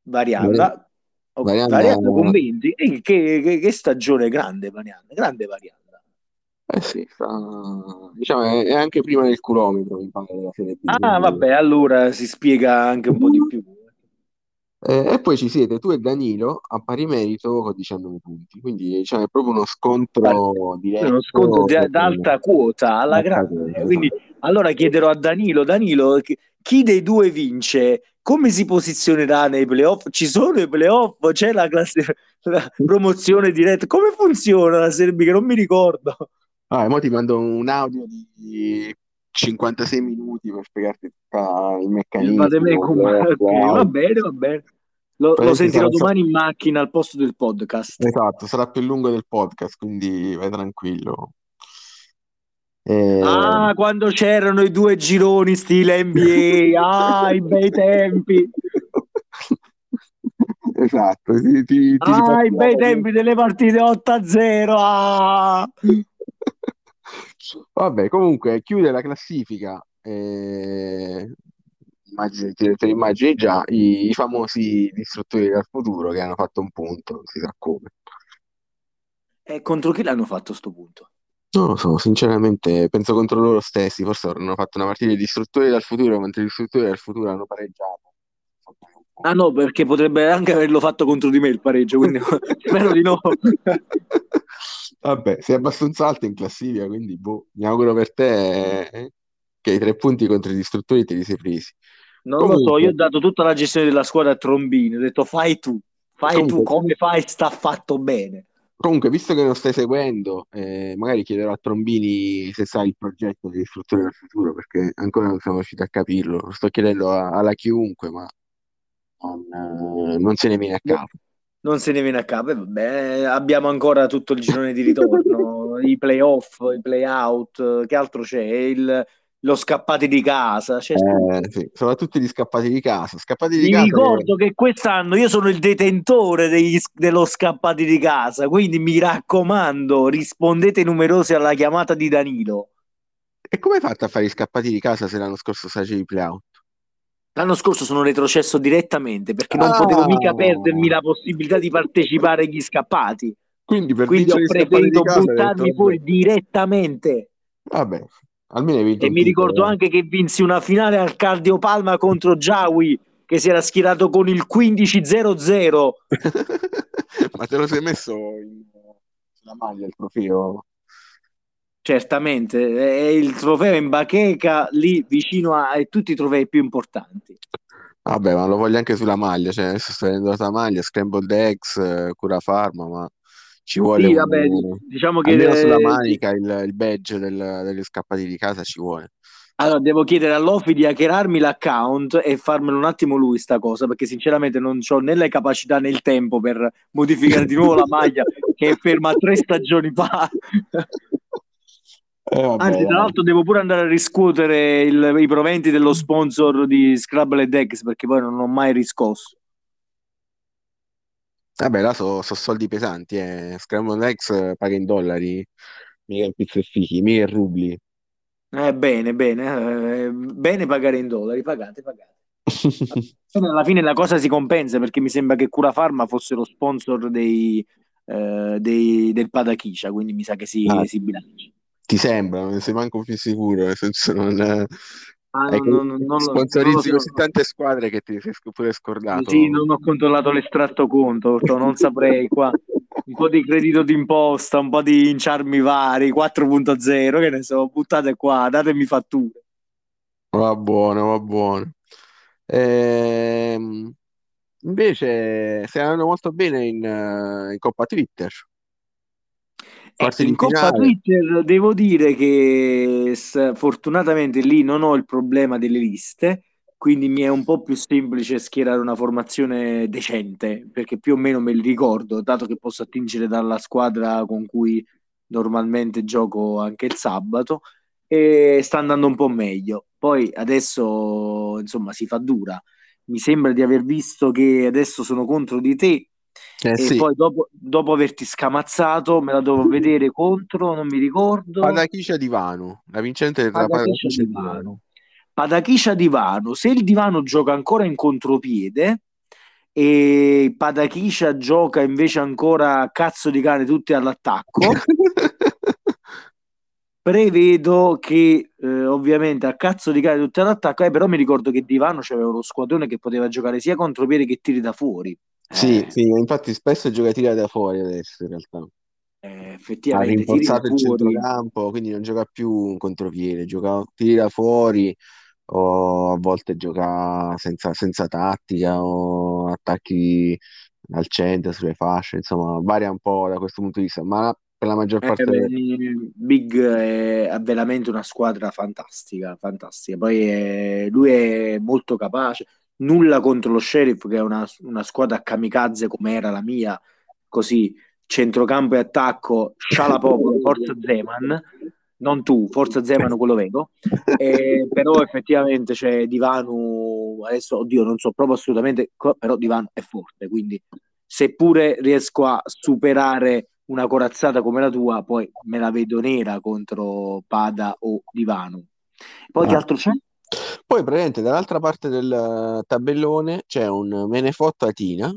[SPEAKER 5] Varianda. Ok,
[SPEAKER 4] Varianda-
[SPEAKER 5] Varianda con 20. E che, che- che stagione grande, Varianda, grande Varianda.
[SPEAKER 4] Eh sì, sta- diciamo, è, anche prima del chilometro, mi pare.
[SPEAKER 5] Ah, vabbè, allora si spiega anche un po' di più.
[SPEAKER 4] Eh, e poi ci siete tu e Danilo a pari merito con 19 punti, quindi diciamo, è proprio uno scontro diretto.
[SPEAKER 5] Uno sconto di-
[SPEAKER 4] per-
[SPEAKER 5] d'alta quota alla
[SPEAKER 4] Alta
[SPEAKER 5] grande.
[SPEAKER 4] quota,
[SPEAKER 5] Quindi
[SPEAKER 4] esatto.
[SPEAKER 5] allora chiederò a Danilo, Danilo, chi- dei due vince? Come si posizionerà nei playoff? Ci sono i playoff? C'è la, classe- la promozione diretta? Come funziona la Serie B? Che non mi ricordo.
[SPEAKER 4] Ah, mo ti mando un audio di 56 minuti per spiegarti tutto il
[SPEAKER 5] Il
[SPEAKER 4] meccanismo.
[SPEAKER 5] vademecum.
[SPEAKER 4] eh,
[SPEAKER 5] Ok,
[SPEAKER 4] wow.
[SPEAKER 5] va bene, va bene. Lo, lo sentirò
[SPEAKER 4] sarà-
[SPEAKER 5] domani in macchina al posto del podcast.
[SPEAKER 4] Esatto, sarà più lungo del podcast, quindi vai tranquillo. Eh,
[SPEAKER 5] Ah, quando c'erano i due gironi stile NBA, ah, i bei tempi.
[SPEAKER 4] Esatto, ti, ti, ti
[SPEAKER 5] Ah, i bei tempi delle partite 8-0. Ah.
[SPEAKER 4] Vabbè, comunque chiude la classifica. eh, immagini- te, immagini già i, i famosi distruttori del futuro che hanno fatto un punto, non si sa come.
[SPEAKER 5] E contro chi l'hanno fatto sto punto?
[SPEAKER 4] Non lo so, sinceramente penso contro loro stessi, forse avranno fatto una partita di distruttori dal futuro, mentre i distruttori del futuro hanno pareggiato.
[SPEAKER 5] Ah no, perché potrebbe anche averlo fatto contro di me il pareggio, quindi spero di no.
[SPEAKER 4] Vabbè, sei abbastanza alto in classifica, quindi boh, mi auguro per te eh, che i tre punti contro i distruttori te li sei presi.
[SPEAKER 5] Non lo so, io ho dato tutta la gestione della squadra a Trombini, ho detto fai tu, Fai
[SPEAKER 4] Comunque-
[SPEAKER 5] tu come fai, sta fatto bene.
[SPEAKER 4] Comunque, visto che non stai seguendo, eh, magari chiederò a Trombini se sa il progetto di istruttore del futuro, perché ancora non siamo riusciti a capirlo. Lo sto chiedendo a- alla chiunque, ma non, eh, non se ne viene a capo.
[SPEAKER 5] Non se ne viene a capo. E vabbè, abbiamo ancora tutto il girone di ritorno, i playoff, i playout, che altro c'è? Il- lo scappati di casa. Tutto.
[SPEAKER 4] Eh, sì, sono tutti gli scappati di casa. Scappati di
[SPEAKER 5] Vi
[SPEAKER 4] casa.
[SPEAKER 5] ricordo che quest'anno io sono il detentore degli- dello scappati di casa, quindi mi raccomando, rispondete numerosi alla chiamata di Danilo.
[SPEAKER 4] E come hai fatto a fare gli scappati di casa se l'anno scorso facevi i playout?
[SPEAKER 5] L'anno scorso sono retrocesso direttamente perché non
[SPEAKER 4] Ah.
[SPEAKER 5] potevo mica perdermi la possibilità di partecipare agli scappati.
[SPEAKER 4] Quindi per
[SPEAKER 5] Quindi ho preferito
[SPEAKER 4] casa
[SPEAKER 5] buttarmi
[SPEAKER 4] detto,
[SPEAKER 5] fuori direttamente.
[SPEAKER 4] Vabbè, almeno hai vinto
[SPEAKER 5] E mi
[SPEAKER 4] titolo,
[SPEAKER 5] ricordo
[SPEAKER 4] eh.
[SPEAKER 5] anche che vinsi una finale al Cardiopalma contro Jawi che si era schierato con il 15-0-0.
[SPEAKER 4] Ma te lo sei messo in- sulla maglia il trofeo?
[SPEAKER 5] Certamente, è il trofeo in bacheca lì vicino a, a tutti i trofei più importanti.
[SPEAKER 4] Vabbè, ma lo voglio anche sulla maglia, cioè adesso sto vedendo la maglia, Scrambled Eggs, eh, Cura Farma, ma ci vuole
[SPEAKER 5] Sì,
[SPEAKER 4] un-
[SPEAKER 5] vabbè, diciamo che
[SPEAKER 4] almeno sulla
[SPEAKER 5] eh,
[SPEAKER 4] manica il, il badge del- degli scappati di casa ci vuole.
[SPEAKER 5] allora devo chiedere all'Ofi di hackerarmi l'account e farmelo un attimo lui sta cosa, perché sinceramente non ho né le capacità né il tempo per modificare di nuovo la maglia che è ferma tre stagioni fa.
[SPEAKER 4] Eh, vabbè,
[SPEAKER 5] Anzi, tra l'altro devo pure andare a riscuotere il- i proventi dello sponsor di Scrabble Dex perché poi non ho mai riscosso.
[SPEAKER 4] Vabbè, là sono soldi pesanti, eh. Scrambled Eggs eh, paga in dollari, mica in pizza e fichi, mica in rubli.
[SPEAKER 5] Eh, bene, bene, eh, bene pagare in dollari, pagate, pagate. Però alla fine la cosa si compensa perché mi sembra che Cura Pharma fosse lo sponsor dei, eh, dei- del Padachiscia, quindi mi sa che si,
[SPEAKER 4] Ah.
[SPEAKER 5] si bilancia.
[SPEAKER 4] Ti sembra, non sei manco più sicuro, nel senso non... eh,
[SPEAKER 5] Ah, non lo- non lo
[SPEAKER 4] sponsorizzi
[SPEAKER 5] so.
[SPEAKER 4] così tante squadre che ti sei pure scordato.
[SPEAKER 5] Sì, non ho controllato l'estratto conto, perciò non saprei qua. Un po' di credito d'imposta, un po' di inciarmi vari, 4.0, che ne so, buttate qua, datemi fatture.
[SPEAKER 4] Va buono, va buono. Ehm, invece stai andando molto bene in, eh, in Coppa Twitter. Quarti
[SPEAKER 5] Ecco, in Coppa. Twitter devo dire che fortunatamente lì non ho il problema delle liste, quindi mi è un po' più semplice schierare una formazione decente, perché più o meno me li ricordo, dato che posso attingere dalla squadra con cui normalmente gioco anche il sabato, e sta andando un po' meglio. Poi adesso, insomma, si fa dura. Mi sembra di aver visto che adesso sono contro di te
[SPEAKER 4] Eh
[SPEAKER 5] e
[SPEAKER 4] sì,
[SPEAKER 5] poi dopo, dopo averti scamazzato me la devo vedere contro, non mi ricordo.
[SPEAKER 4] Padachiscia Divano, la vincente della Padachiscia
[SPEAKER 5] Divano.
[SPEAKER 4] Divano.
[SPEAKER 5] Padakisha Divano. Se il Divano gioca ancora in contropiede e Padakisha gioca invece ancora a cazzo di cane tutti all'attacco, prevedo che eh, ovviamente a cazzo di cane tutti all'attacco, eh, però mi ricordo che Divano c'aveva lo squadrone che poteva giocare sia contropiede che tiri da fuori.
[SPEAKER 4] Sì,
[SPEAKER 5] Eh,
[SPEAKER 4] sì, infatti spesso gioca tira da fuori adesso in realtà.
[SPEAKER 5] eh,
[SPEAKER 4] Ha rinforzato il centrocampo, quindi non gioca più contropiede, gioca tiri da fuori o a volte gioca senza, senza tattica o attacchi al centro, sulle fasce, insomma, varia un po' da questo punto di vista, ma per la maggior
[SPEAKER 5] Eh,
[SPEAKER 4] parte
[SPEAKER 5] beh, Big è, ha veramente una squadra fantastica, fantastica. Poi è- lui è molto capace. Nulla contro lo Sheriff, che è una, una squadra kamikaze come era la mia, così centrocampo e attacco, Scialapopolo, Forza Zeman. Non tu, Forza Zeman, quello vero. Eh, però effettivamente c'è Divano. Adesso, oddio, non so proprio assolutamente, però Divano è forte. Quindi, seppure riesco a superare una corazzata come la tua, poi me la vedo nera contro Pada o Divano. Poi che
[SPEAKER 4] Ah.
[SPEAKER 5] altro c'è?
[SPEAKER 4] Poi praticamente dall'altra parte del eh, tabellone c'è un Menefotto Atina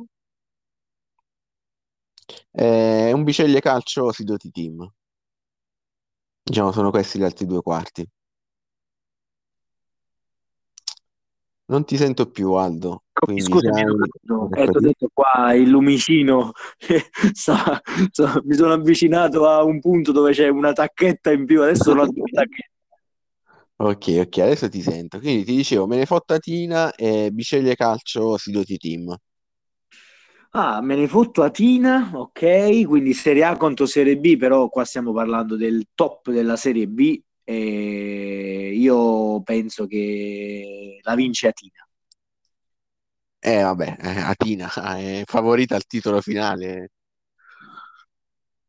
[SPEAKER 4] e un Biceglie Calcio Sidoti Team. Diciamo, sono questi gli altri due quarti. Non ti sento più, Aldo. Quindi
[SPEAKER 5] Scusami,
[SPEAKER 4] hai-
[SPEAKER 5] Edoardo, eh, t'ho detto qua il lumicino sta- sta- mi sono avvicinato a un punto dove c'è una tacchetta in più, adesso sono a due tacchette.
[SPEAKER 4] Ok, ok, adesso ti sento. Quindi ti dicevo, Menefotto Atina e Biceglie Calcio Sidoti Team.
[SPEAKER 5] Ah, me ne fotto Atina, ok, quindi Serie A contro Serie B, però qua stiamo parlando del top della Serie B e io penso che la vince Atina.
[SPEAKER 4] Eh, vabbè, eh, Atina è favorita al titolo finale.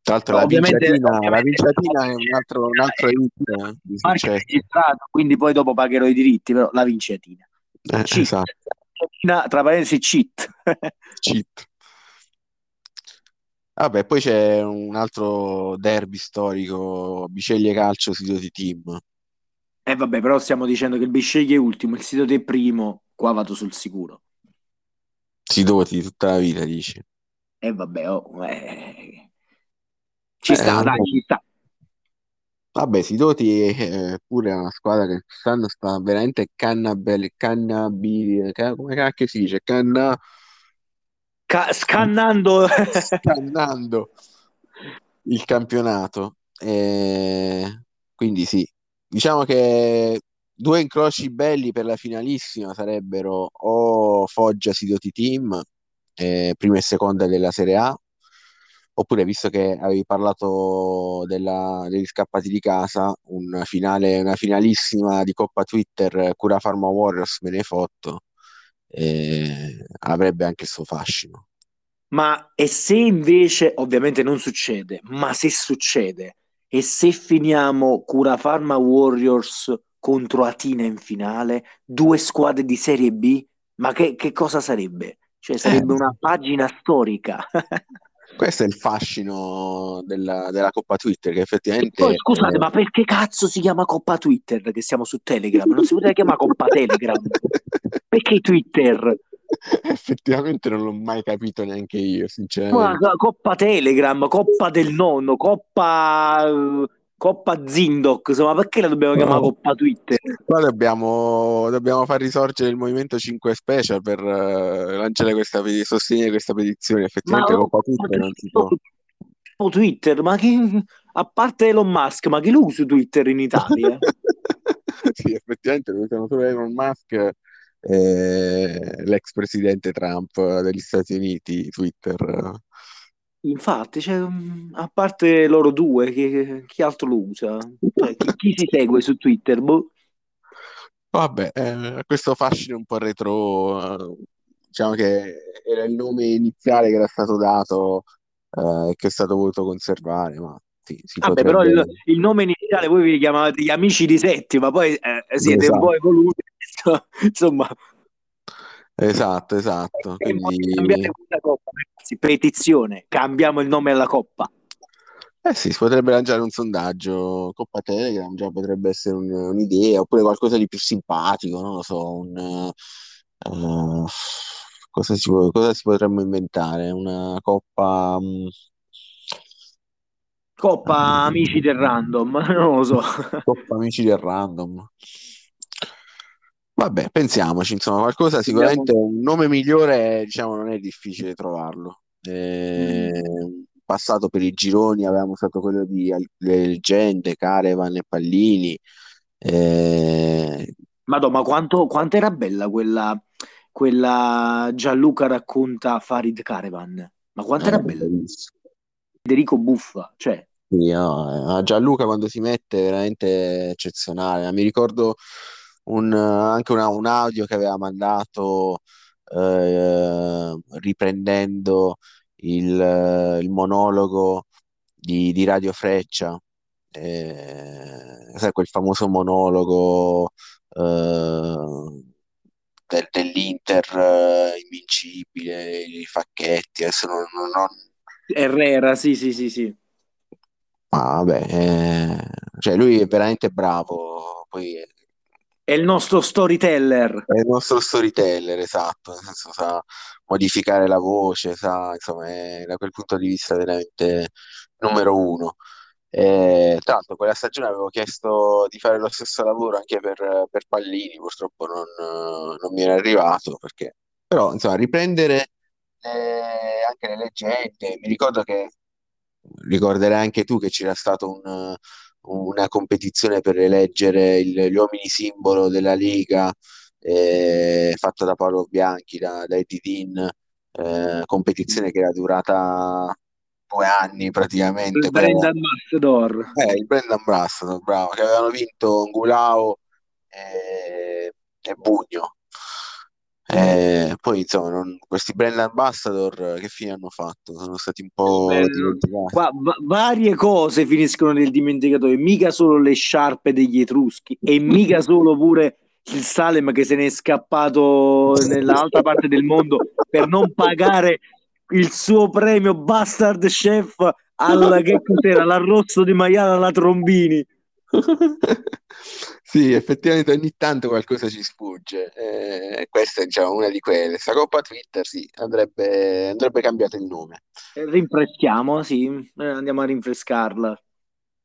[SPEAKER 4] Tra l'altro la vince
[SPEAKER 5] Ovviamente,
[SPEAKER 4] Atina, la
[SPEAKER 5] ovviamente
[SPEAKER 4] vince Atina è un altro, un altro hit eh, di
[SPEAKER 5] registrato, quindi poi dopo pagherò i diritti, però la vince Atina.
[SPEAKER 4] Eh,
[SPEAKER 5] Cheat.
[SPEAKER 4] esatto,
[SPEAKER 5] tra parentesi, cheat.
[SPEAKER 4] cheat. Vabbè, poi c'è un altro derby storico, Biceglie Calcio, sito di team.
[SPEAKER 5] E vabbè, però stiamo dicendo che il Bisceglie è ultimo, il sito è primo, qua vado sul sicuro.
[SPEAKER 4] Si doti tutta la vita, dici.
[SPEAKER 5] E vabbè, oh, eh, ci
[SPEAKER 4] Eh,
[SPEAKER 5] sta, dai, ci sta.
[SPEAKER 4] Vabbè, Sidoti è pure una squadra che quest'anno sta veramente cannabel, cannabi, ca- come cacchio si dice? Canna,
[SPEAKER 5] Ca- scannando
[SPEAKER 4] scannando il campionato. E quindi sì, diciamo che due incroci belli per la finalissima sarebbero o Foggia Sidoti Team, eh, prima e seconda della Serie A, oppure visto che avevi parlato della- degli scappati di casa, una finale, una finalissima di Coppa Twitter Cura Pharma Warriors me ne fotto, eh, avrebbe anche il suo fascino.
[SPEAKER 5] Ma e se invece, ovviamente non succede, ma se succede, e se finiamo Cura Pharma Warriors contro Atina in finale, due squadre di Serie B, ma che, che cosa sarebbe? Cioè sarebbe
[SPEAKER 4] Eh.
[SPEAKER 5] una pagina storica.
[SPEAKER 4] Questo è il fascino della, della Coppa Twitter, che effettivamente
[SPEAKER 5] poi scusate,
[SPEAKER 4] eh,
[SPEAKER 5] ma perché cazzo si chiama Coppa Twitter che siamo su Telegram? Non si poteva chiamare Coppa Telegram? Perché Twitter?
[SPEAKER 4] effettivamente non l'ho mai capito neanche io,
[SPEAKER 5] Ma
[SPEAKER 4] sinceramente.
[SPEAKER 5] Coppa Telegram, Coppa del Nonno, Coppa, Coppa Zindoc, insomma, perché la dobbiamo chiamare
[SPEAKER 4] No.
[SPEAKER 5] Coppa Twitter?
[SPEAKER 4] Qua dobbiamo, dobbiamo far risorgere il Movimento 5 Special per eh, lanciare questa, sostenere questa petizione.
[SPEAKER 5] Ma
[SPEAKER 4] Effettivamente
[SPEAKER 5] oh,
[SPEAKER 4] Coppa
[SPEAKER 5] ma
[SPEAKER 4] Twitter non si può.
[SPEAKER 5] Twitter, ma chi, a parte Elon Musk, ma chi lo usa Twitter in Italia?
[SPEAKER 4] Sì, effettivamente lo usano solo Elon Musk e l'ex presidente Trump degli Stati Uniti, Twitter.
[SPEAKER 5] Infatti, cioè, mm, a parte loro due, chi, chi altro lo usa? Cioè, chi, chi si segue su Twitter? Boh.
[SPEAKER 4] Vabbè, eh, questo fascino un po' retro, eh, diciamo che era il nome iniziale che era stato dato eh, e che è stato voluto conservare, ma sì,
[SPEAKER 5] Vabbè, però il,
[SPEAKER 4] potrebbe...
[SPEAKER 5] il nome iniziale voi vi chiamavate gli amici di Settima, poi eh, siete un
[SPEAKER 4] Esatto,
[SPEAKER 5] po' evoluti, insomma,
[SPEAKER 4] esatto, esatto.
[SPEAKER 5] e poi
[SPEAKER 4] Quindi,
[SPEAKER 5] cambiate questa coppa, ragazzi, petizione, cambiamo il nome alla coppa.
[SPEAKER 4] eh sì, si potrebbe lanciare un sondaggio, Coppa Telegram già potrebbe essere un- un'idea, oppure qualcosa di più simpatico, non lo so, un... eh, cosa si cosa si potremmo inventare? Una coppa... mm,
[SPEAKER 5] Coppa amici del random, non lo so.
[SPEAKER 4] Coppa Amici del Random. Vabbè, pensiamoci, insomma, qualcosa sicuramente un nome migliore, diciamo, non è difficile trovarlo. Eh, passato per i gironi avevamo usato quello di al- le leggende, Carevan e Pallini. Eh,
[SPEAKER 5] Madonna, ma quanto, quanto era bella quella, quella Gianluca racconta Farid Caravan. Ma quanto era
[SPEAKER 4] eh,
[SPEAKER 5] bella?
[SPEAKER 4] bellissimo.
[SPEAKER 5] Federico Buffa, cioè,
[SPEAKER 4] Sì, no, eh, Gianluca quando si mette è veramente eccezionale. Mi ricordo un, anche una- un audio che aveva mandato eh, riprendendo il, il monologo di, di Radio Freccia, eh, sai, quel famoso monologo eh, del- dell'Inter eh, invincibile, i Facchetti, adesso non, non- non-
[SPEAKER 5] Herrera, sì, sì, sì, sì.
[SPEAKER 4] Ma vabbè, eh, cioè lui è veramente bravo, poi è,
[SPEAKER 5] il nostro storyteller.
[SPEAKER 4] è il nostro storyteller, esatto, nel senso sa modificare la voce, sa, insomma, è da quel punto di vista veramente numero uno. E, tra l'altro, quella stagione avevo chiesto di fare lo stesso lavoro anche per, per Pallini, purtroppo non, non mi era arrivato, perché, però, insomma, riprendere le- anche le leggende, mi ricordo che ricorderai anche tu che c'era stata un- una competizione per eleggere il- gli uomini simbolo della Lega, eh, fatta da Paolo Bianchi, da, da Eddie Dean, eh, competizione che era durata due anni praticamente.
[SPEAKER 5] Il
[SPEAKER 4] per-
[SPEAKER 5] brand ambassador.
[SPEAKER 4] eh, il brand ambassador, bravo, che avevano vinto Ngulao e, e Bugno. Eh, poi insomma, non- questi brand ambassador che fine hanno fatto? Sono stati un po'
[SPEAKER 5] Eh, qua va- varie cose finiscono nel dimenticatoio, mica solo le sciarpe degli Etruschi e mica solo pure il Salem che se n'è scappato nell'altra parte del mondo per non pagare il suo premio Bastard Chef al che cos'era l'arrosto di maiale alla Trombini.
[SPEAKER 4] Sì, effettivamente ogni tanto qualcosa ci sfugge. Eh, questa è diciamo, una di quelle. Sta Coppa Twitter, sì, andrebbe, andrebbe cambiato il nome.
[SPEAKER 5] Eh, Rinfreschiamo, sì, eh, andiamo a rinfrescarla.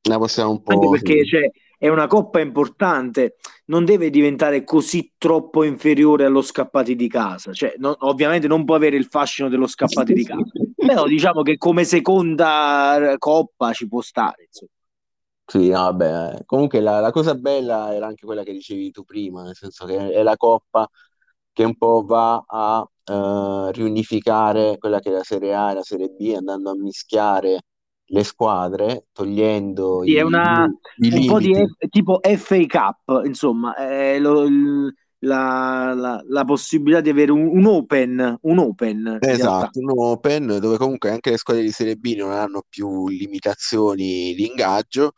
[SPEAKER 4] La possiamo un
[SPEAKER 5] Anche
[SPEAKER 4] po'.
[SPEAKER 5] perché
[SPEAKER 4] sì.
[SPEAKER 5] cioè, è una coppa importante, non deve diventare così troppo inferiore allo scappati di casa. Cioè, no- ovviamente non può avere il fascino dello scappati di casa, però diciamo che come seconda coppa ci può stare. insomma.
[SPEAKER 4] Sì, vabbè, eh. Comunque la, la cosa bella era anche quella che dicevi tu prima, nel senso che è la coppa che un po' va a eh, riunificare quella che è la Serie A e la Serie B, andando a mischiare le squadre, togliendo
[SPEAKER 5] Sì, è
[SPEAKER 4] i,
[SPEAKER 5] una,
[SPEAKER 4] i
[SPEAKER 5] un po' di
[SPEAKER 4] limiti.
[SPEAKER 5] F- tipo FA Cup, insomma, è lo- il- la, la- la possibilità di avere un, un open, un open.
[SPEAKER 4] Esatto, un Open dove comunque anche le squadre di Serie B non hanno più limitazioni di ingaggio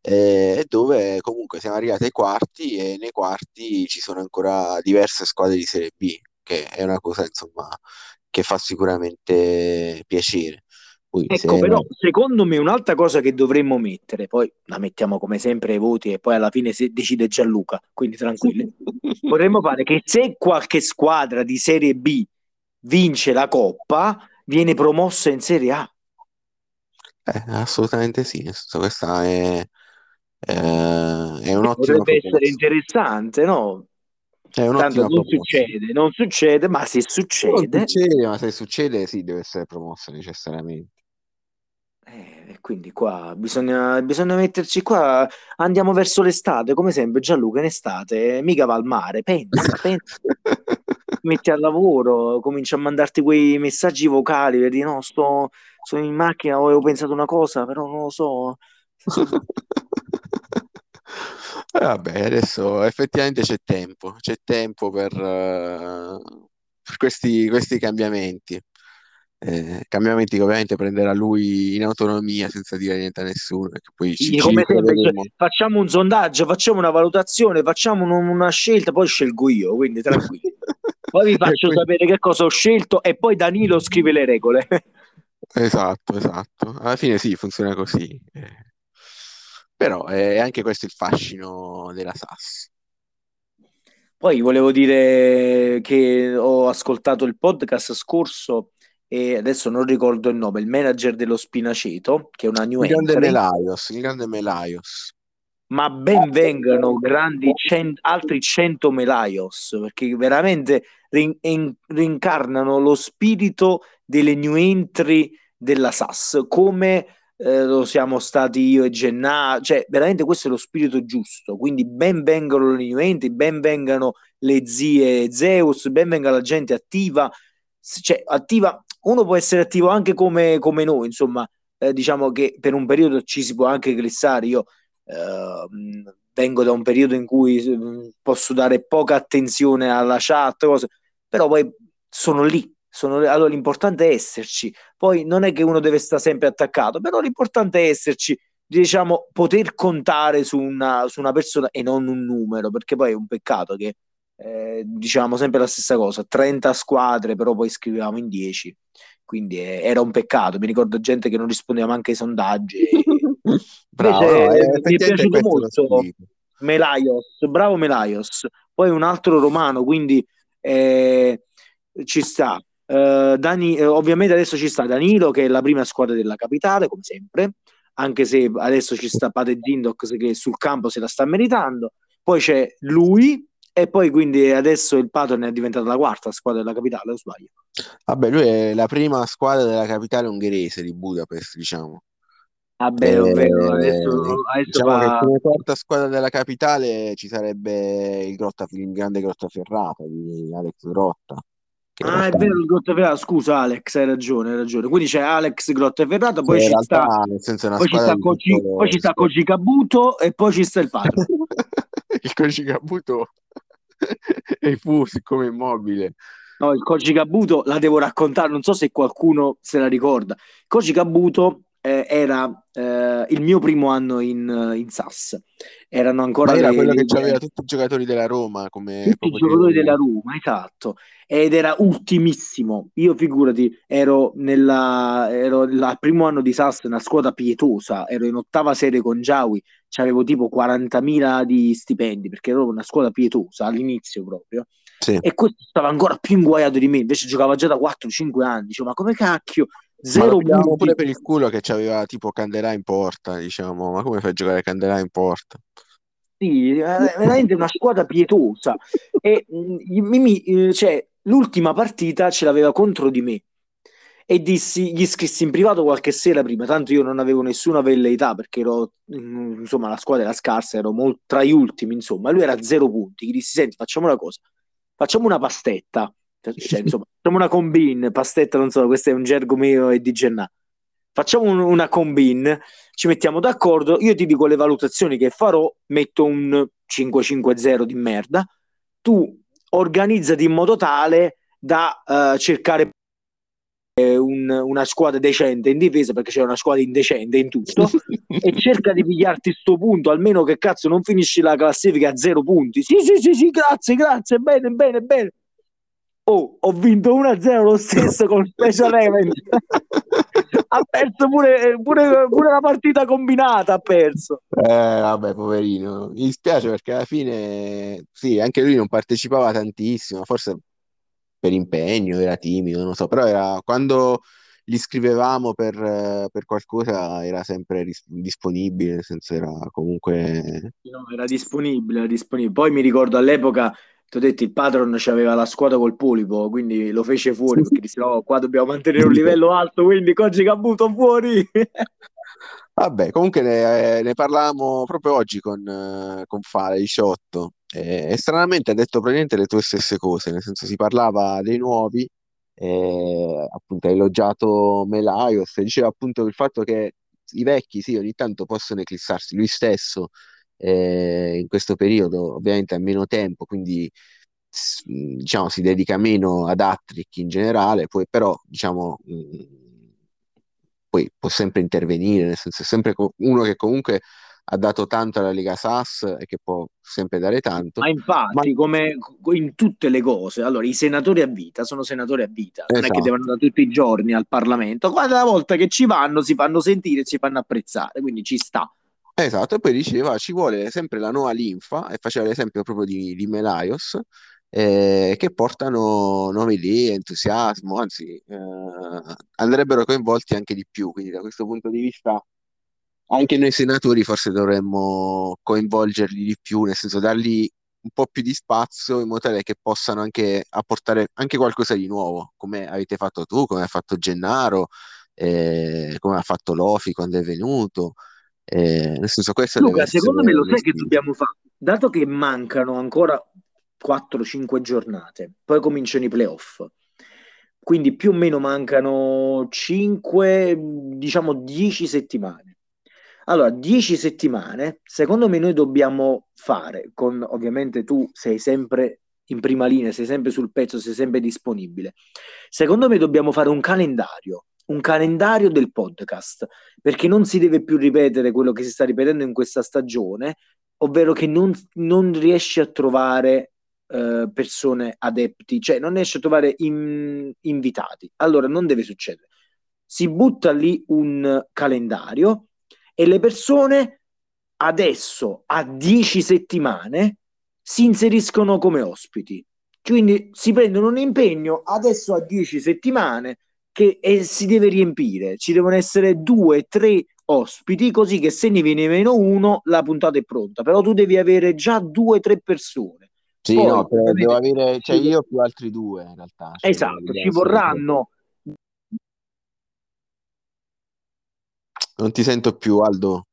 [SPEAKER 4] eh, e dove comunque siamo arrivati ai quarti e nei quarti ci sono ancora diverse squadre di Serie B, che è una cosa insomma che fa sicuramente piacere. Poi
[SPEAKER 5] Ecco,
[SPEAKER 4] se...
[SPEAKER 5] però, secondo me un'altra cosa che dovremmo mettere, poi la mettiamo come sempre ai voti e poi alla fine se decide Gianluca, quindi tranquilli. Potremmo fare che se qualche squadra di Serie B vince la Coppa, viene promossa in Serie A.
[SPEAKER 4] Eh, assolutamente sì, questa è, eh, è un'ottima
[SPEAKER 5] Potrebbe essere interessante, no?
[SPEAKER 4] È
[SPEAKER 5] Tanto non
[SPEAKER 4] proposta.
[SPEAKER 5] succede, non succede, ma se
[SPEAKER 4] Non
[SPEAKER 5] succede,
[SPEAKER 4] succede, ma se succede sì, deve essere promossa necessariamente.
[SPEAKER 5] Eh, quindi qua bisogna, bisogna metterci qua, andiamo verso l'estate, come sempre Gianluca in estate, mica va al mare, pensa, pensa, metti al lavoro, comincia a mandarti quei messaggi vocali, vedi, no, sto, sono in macchina, avevo pensato una cosa, però non lo so.
[SPEAKER 4] Eh, Vabbè, adesso effettivamente c'è tempo, c'è tempo per, eh, per questi, questi cambiamenti. Eh, cambiamenti che ovviamente prenderà lui in autonomia senza dire niente a nessuno, poi ci, ci
[SPEAKER 5] sempre, cioè, facciamo un sondaggio, facciamo una valutazione, facciamo un- una scelta, poi scelgo io, quindi tranquilli. Poi vi faccio sapere che cosa ho scelto e poi Danilo scrive le regole.
[SPEAKER 4] Esatto, esatto. Alla fine sì, funziona così. Eh, Però è anche questo il fascino della SAS.
[SPEAKER 5] Poi volevo dire che ho ascoltato il podcast scorso e adesso non ricordo il nome, il manager dello Spinaceto, che è una new
[SPEAKER 4] Il grande
[SPEAKER 5] entry,
[SPEAKER 4] Melaios, il grande Melaios.
[SPEAKER 5] ma ben vengano grandi cen- altri 100 Melaios, perché veramente rin- in- rincarnano lo spirito delle new entry della SAS, come eh, lo siamo stati io e Gennaro, cioè veramente questo è lo spirito giusto, quindi ben vengano le new entry, ben vengano le zie Zeus, ben venga la gente attiva, cioè attiva, uno può essere attivo anche come, come noi, insomma, eh, diciamo che per un periodo ci si può anche glissare, io eh, vengo da un periodo in cui mh, posso dare poca attenzione alla chat, cose, però poi sono lì, sono. Allora l'importante è esserci, poi non è che uno deve stare sempre attaccato, però l'importante è esserci, diciamo, poter contare su una, su una persona e non un numero, perché poi è un peccato che eh, diciamo sempre la stessa cosa, 30 squadre, però poi scrivevamo in 10, quindi eh, era un peccato, mi ricordo gente che non rispondeva manche ai sondaggi. e-
[SPEAKER 4] Bravo,
[SPEAKER 5] Invece, eh, mi è piaciuto molto. Melaios, bravo Melaios. Poi un altro romano, quindi eh, ci sta. Eh, Dani- eh, ovviamente adesso ci sta Danilo, che è la prima squadra della capitale, come sempre, anche se adesso ci sta Pate Zindox che sul campo se la sta meritando. Poi c'è lui, e poi quindi adesso il Paton è diventata la quarta squadra della capitale, o sbaglio?
[SPEAKER 4] Vabbè, lui è la prima squadra della capitale ungherese di Budapest, diciamo.
[SPEAKER 5] Vabbè,
[SPEAKER 4] Eh,
[SPEAKER 5] ovvero adesso, adesso
[SPEAKER 4] diciamo che
[SPEAKER 5] fa...
[SPEAKER 4] come quarta squadra della capitale ci sarebbe il, Grotta, il grande Grottaferrata di Alex Grotta.
[SPEAKER 5] Ah, è vero, il Grottaferrata. Scusa, Alex, hai ragione, hai ragione. Quindi c'è Alex Grottaferrata, poi ci sta,
[SPEAKER 4] realtà, una
[SPEAKER 5] poi ci sta
[SPEAKER 4] tutto
[SPEAKER 5] poi ci sta Kabuto e poi ci sta il padre.
[SPEAKER 4] Il Koji Kabuto e fu siccome immobile.
[SPEAKER 5] No, il Koji Kabuto la devo raccontare, non so se qualcuno se la ricorda. Koji Kabuto eh, era eh, il mio primo anno in, in SAS. Erano ancora
[SPEAKER 4] Ma era
[SPEAKER 5] le,
[SPEAKER 4] quello
[SPEAKER 5] le-
[SPEAKER 4] che aveva tutti i giocatori della Roma come
[SPEAKER 5] tutti i giocatori della Roma, esatto. Ed era ultimissimo. Io figurati, ero, nella, ero al primo anno di SAS, una squadra pietosa, ero in ottava serie con Giaui, avevo tipo 40.000 di stipendi perché ero una squadra pietosa all'inizio proprio.
[SPEAKER 4] Sì.
[SPEAKER 5] E questo stava ancora più inguaiato di me, invece giocava già da 4-5 anni. Dicevo, ma come cacchio?
[SPEAKER 4] Ma
[SPEAKER 5] Zero punti.
[SPEAKER 4] pure per il culo che c'aveva tipo Candelà in porta, diciamo, ma come fai a giocare Candelà in porta?
[SPEAKER 5] Sì, eh, veramente una squadra pietosa. E mh, mi- eh, cioè, l'ultima partita ce l'aveva contro di me. E dissi, gli scrissi in privato qualche sera prima, tanto io non avevo nessuna velleità perché ero, mm, insomma, la squadra era scarsa, ero mol- tra gli ultimi, insomma, lui era a zero punti. Gli dissi, senti, facciamo una cosa, facciamo una pastetta, cioè, insomma, facciamo una combine, pastetta, non so, questo è un gergo mio e di Gennà. Facciamo un- una combine, ci mettiamo d'accordo, io ti dico le valutazioni che farò, metto un 5-5-0 di merda, tu organizzati in modo tale da eh, cercare eh, un- una squadra decente in difesa perché c'è una squadra indecente in tutto e cerca di pigliarti sto punto almeno che cazzo non finisci la classifica a zero punti sì sì sì sì grazie grazie bene bene bene oh ho vinto 1-0 lo stesso con Special Event ha perso pure, pure, pure la partita combinata ha perso
[SPEAKER 4] Eh, vabbè, poverino. Mi dispiace perché alla fine, sì, anche lui non partecipava tantissimo, forse per impegno, era timido, non so, però era, quando gli scrivevamo per, eh, per qualcosa era sempre ris- disponibile, nel senso era comunque...
[SPEAKER 5] No, era disponibile, era disponibile. Poi mi ricordo all'epoca, ti ho detto, il patron c'aveva la squadra col polipo, quindi lo fece fuori perché disse, no, qua dobbiamo mantenere un livello alto, quindi Koji Kabuto fuori.
[SPEAKER 4] Vabbè, comunque ne, ne parlavamo proprio oggi con, con Fale 18 e, e stranamente ha detto praticamente le tue stesse cose, nel senso si parlava dei nuovi, e, appunto ha elogiato Melaios e diceva appunto il fatto che i vecchi sì, ogni tanto possono eclissarsi, lui stesso eh, in questo periodo ovviamente ha meno tempo, quindi diciamo si dedica meno ad Hattrick in generale, poi però diciamo mh, poi può sempre intervenire, nel senso è sempre co- uno che comunque ha dato tanto alla Lega SAS e che può sempre dare tanto.
[SPEAKER 5] Ma infatti, come in tutte le cose, allora i senatori a vita sono senatori a vita, non è che
[SPEAKER 4] Esatto.
[SPEAKER 5] devono andare tutti i giorni al Parlamento. Quando una volta che ci vanno, si fanno sentire e si fanno apprezzare, quindi ci sta.
[SPEAKER 4] Esatto, e poi diceva ci vuole sempre la nuova linfa, e faceva l'esempio proprio di, di Melaios, eh, che portano nuove idee, entusiasmo, anzi eh, andrebbero coinvolti anche di più, quindi da questo punto di vista anche noi senatori forse dovremmo coinvolgerli di più, nel senso dargli un po' più di spazio in modo tale che possano anche apportare anche qualcosa di nuovo, come avete fatto tu, come ha fatto Gennaro, eh, come ha fatto Lofi quando è venuto. Eh, nel senso, questo
[SPEAKER 5] Luca, secondo me lo sai che dobbiamo fare? Dato che mancano ancora 4-5 giornate, poi cominciano i playoff. Quindi più o meno mancano 5, diciamo 10 settimane. Allora, 10 settimane, secondo me noi dobbiamo fare, con ovviamente tu sei sempre in prima linea, sei sempre sul pezzo, sei sempre disponibile. Secondo me dobbiamo fare un calendario, un calendario del podcast, perché non si deve più ripetere quello che si sta ripetendo in questa stagione, ovvero che non, non riesci a trovare eh, persone adepti, cioè non riesci a trovare in- invitati. Allora non deve succedere. Si butta lì un calendario e le persone adesso a 10 settimane si inseriscono come ospiti. Quindi si prendono un impegno adesso a 10 settimane che e si deve riempire. Ci devono essere due, tre ospiti, così che se ne viene meno uno, la puntata è pronta. Però tu devi avere già due, tre persone.
[SPEAKER 4] Sì,
[SPEAKER 5] Poi,
[SPEAKER 4] no, però
[SPEAKER 5] ovviamente,
[SPEAKER 4] devo avere, cioè
[SPEAKER 5] ci-
[SPEAKER 4] io più altri due in realtà. Cioè,
[SPEAKER 5] Esatto, ci vorranno
[SPEAKER 4] Non ti sento più, Aldo.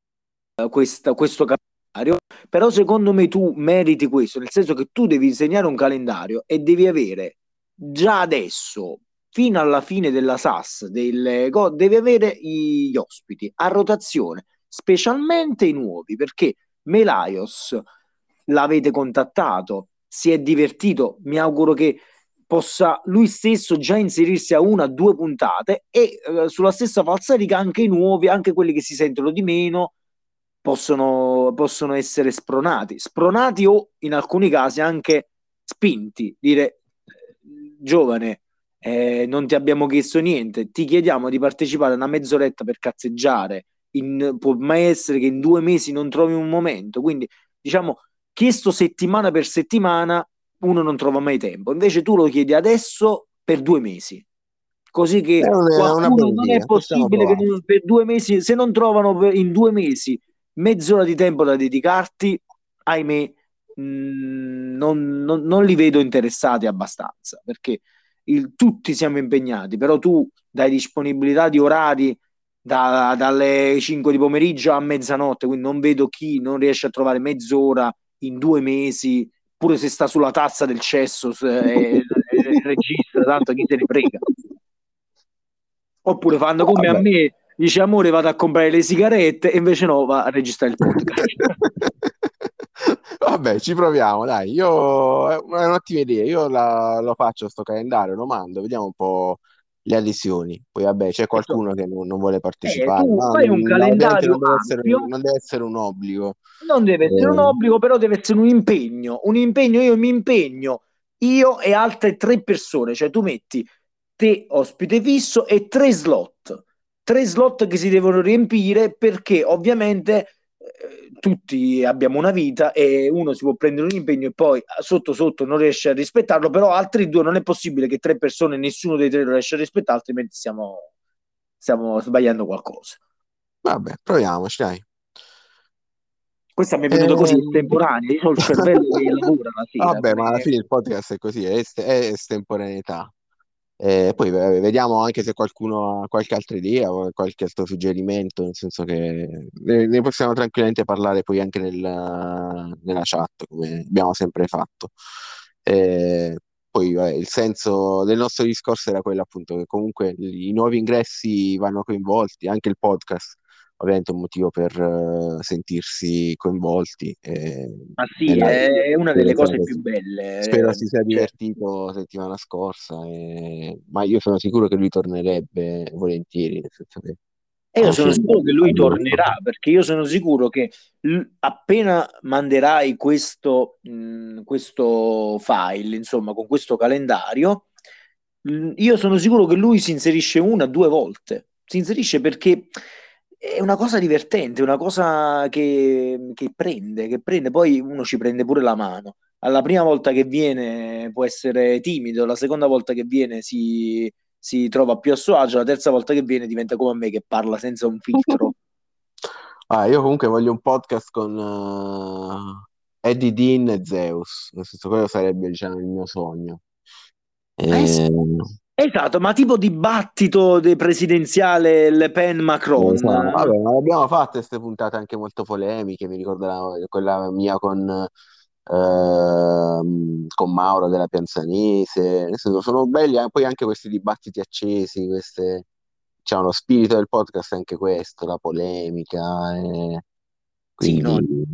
[SPEAKER 5] eh, questa- questo calendario, però secondo me tu meriti questo, nel senso che tu devi disegnare un calendario e devi avere già adesso, fino alla fine della SAS, del, deve avere gli ospiti a rotazione, specialmente i nuovi, perché Melaios l'avete contattato, si è divertito, mi auguro che possa lui stesso già inserirsi a una o due puntate e eh, sulla stessa falsariga anche i nuovi, anche quelli che si sentono di meno, possono, possono essere spronati, spronati o in alcuni casi anche spinti, dire giovane, eh, non ti abbiamo chiesto niente, ti chiediamo di partecipare a una mezz'oretta per cazzeggiare, in, può mai essere che in due mesi non trovi un momento, quindi diciamo chiesto settimana per settimana uno non trova mai tempo, invece tu lo chiedi adesso per due mesi. Così che
[SPEAKER 4] È una- una buona
[SPEAKER 5] non è possibile
[SPEAKER 4] possiamo
[SPEAKER 5] che non- per due mesi, se non trovano per- in due mesi mezz'ora di tempo da dedicarti, ahimè, mh, non, non- non li vedo interessati abbastanza. Perché il- tutti siamo impegnati, però tu dai disponibilità di orari da- dalle 5 di pomeriggio a mezzanotte, quindi non vedo chi non riesce a trovare mezz'ora in due mesi, pure se sta sulla tazza del cesso e, registra, tanto chi se ne frega. Oppure fanno come a
[SPEAKER 4] Vabbè.
[SPEAKER 5] me, dice amore vado a comprare le sigarette e invece no, va a registrare il podcast.
[SPEAKER 4] Vabbè, ci proviamo, dai. Io è un'ottima idea. Io la- lo faccio sto calendario, lo mando, vediamo un po' le adesioni. Poi vabbè, c'è qualcuno che non, non vuole partecipare.
[SPEAKER 5] Eh,
[SPEAKER 4] ma
[SPEAKER 5] fai un
[SPEAKER 4] non-
[SPEAKER 5] calendario
[SPEAKER 4] non deve essere, non deve essere un obbligo.
[SPEAKER 5] Non deve essere un
[SPEAKER 4] Eh.
[SPEAKER 5] obbligo, però deve essere un impegno. Un impegno, io mi impegno, io e altre tre persone, cioè tu metti te ospite fisso e tre slot. Tre slot che si devono riempire perché ovviamente eh, tutti abbiamo una vita e uno si può prendere un impegno e poi sotto sotto non riesce a rispettarlo, però altri due non è possibile che tre persone, nessuno dei tre lo riesce a rispettare, altrimenti stiamo, stiamo sbagliando qualcosa.
[SPEAKER 4] Vabbè, proviamoci, dai.
[SPEAKER 5] Questa mi è venuta
[SPEAKER 4] Eh,
[SPEAKER 5] così estemporanea, io ho il cervello che lavora la.
[SPEAKER 4] Vabbè, ma alla fine il podcast è così, è, est- è estemporaneità. Eh, poi vediamo anche se qualcuno ha qualche altra idea o qualche altro suggerimento, nel senso che ne, possiamo tranquillamente parlare poi anche nella, nella chat, come abbiamo sempre fatto. Eh, poi vabbè, il senso del nostro discorso era quello appunto che comunque i nuovi ingressi vanno coinvolti, anche il podcast ovviamente un motivo per eh, sentirsi coinvolti. eh,
[SPEAKER 5] Ma sì,
[SPEAKER 4] nella-
[SPEAKER 5] è una delle cose più belle.
[SPEAKER 4] Spero si sia divertito settimana scorsa, e- ma io sono sicuro che lui tornerebbe volentieri, nel senso che
[SPEAKER 5] E io sono sicuro che lui tornerà, perché io sono sicuro che l- appena manderai questo, mh, questo file, insomma, con questo calendario, l- io sono sicuro che lui si inserisce una, due volte. Si inserisce perché è una cosa divertente, una cosa che, che prende, che prende, poi uno ci prende pure la mano. Alla prima volta che viene può essere timido, la seconda volta che viene si, si trova più a suo agio, la terza volta che viene diventa come a me che parla senza un filtro.
[SPEAKER 4] Ah, io comunque voglio un podcast con eh, Eddie Dean e Zeus, nel senso quello sarebbe diciamo il mio sogno.
[SPEAKER 5] Eh sì.
[SPEAKER 4] Eh,
[SPEAKER 5] Esatto, ma tipo dibattito de- presidenziale Le Pen-Macron.
[SPEAKER 4] esatto. Vabbè, abbiamo fatto queste puntate anche molto polemiche, mi ricordo la- quella mia con, ehm, con Mauro della Pianzanese, senso, sono belli eh, poi anche questi dibattiti accesi, queste, diciamo, lo spirito del podcast è anche questo, la polemica, e
[SPEAKER 5] Sì, no,
[SPEAKER 4] quindi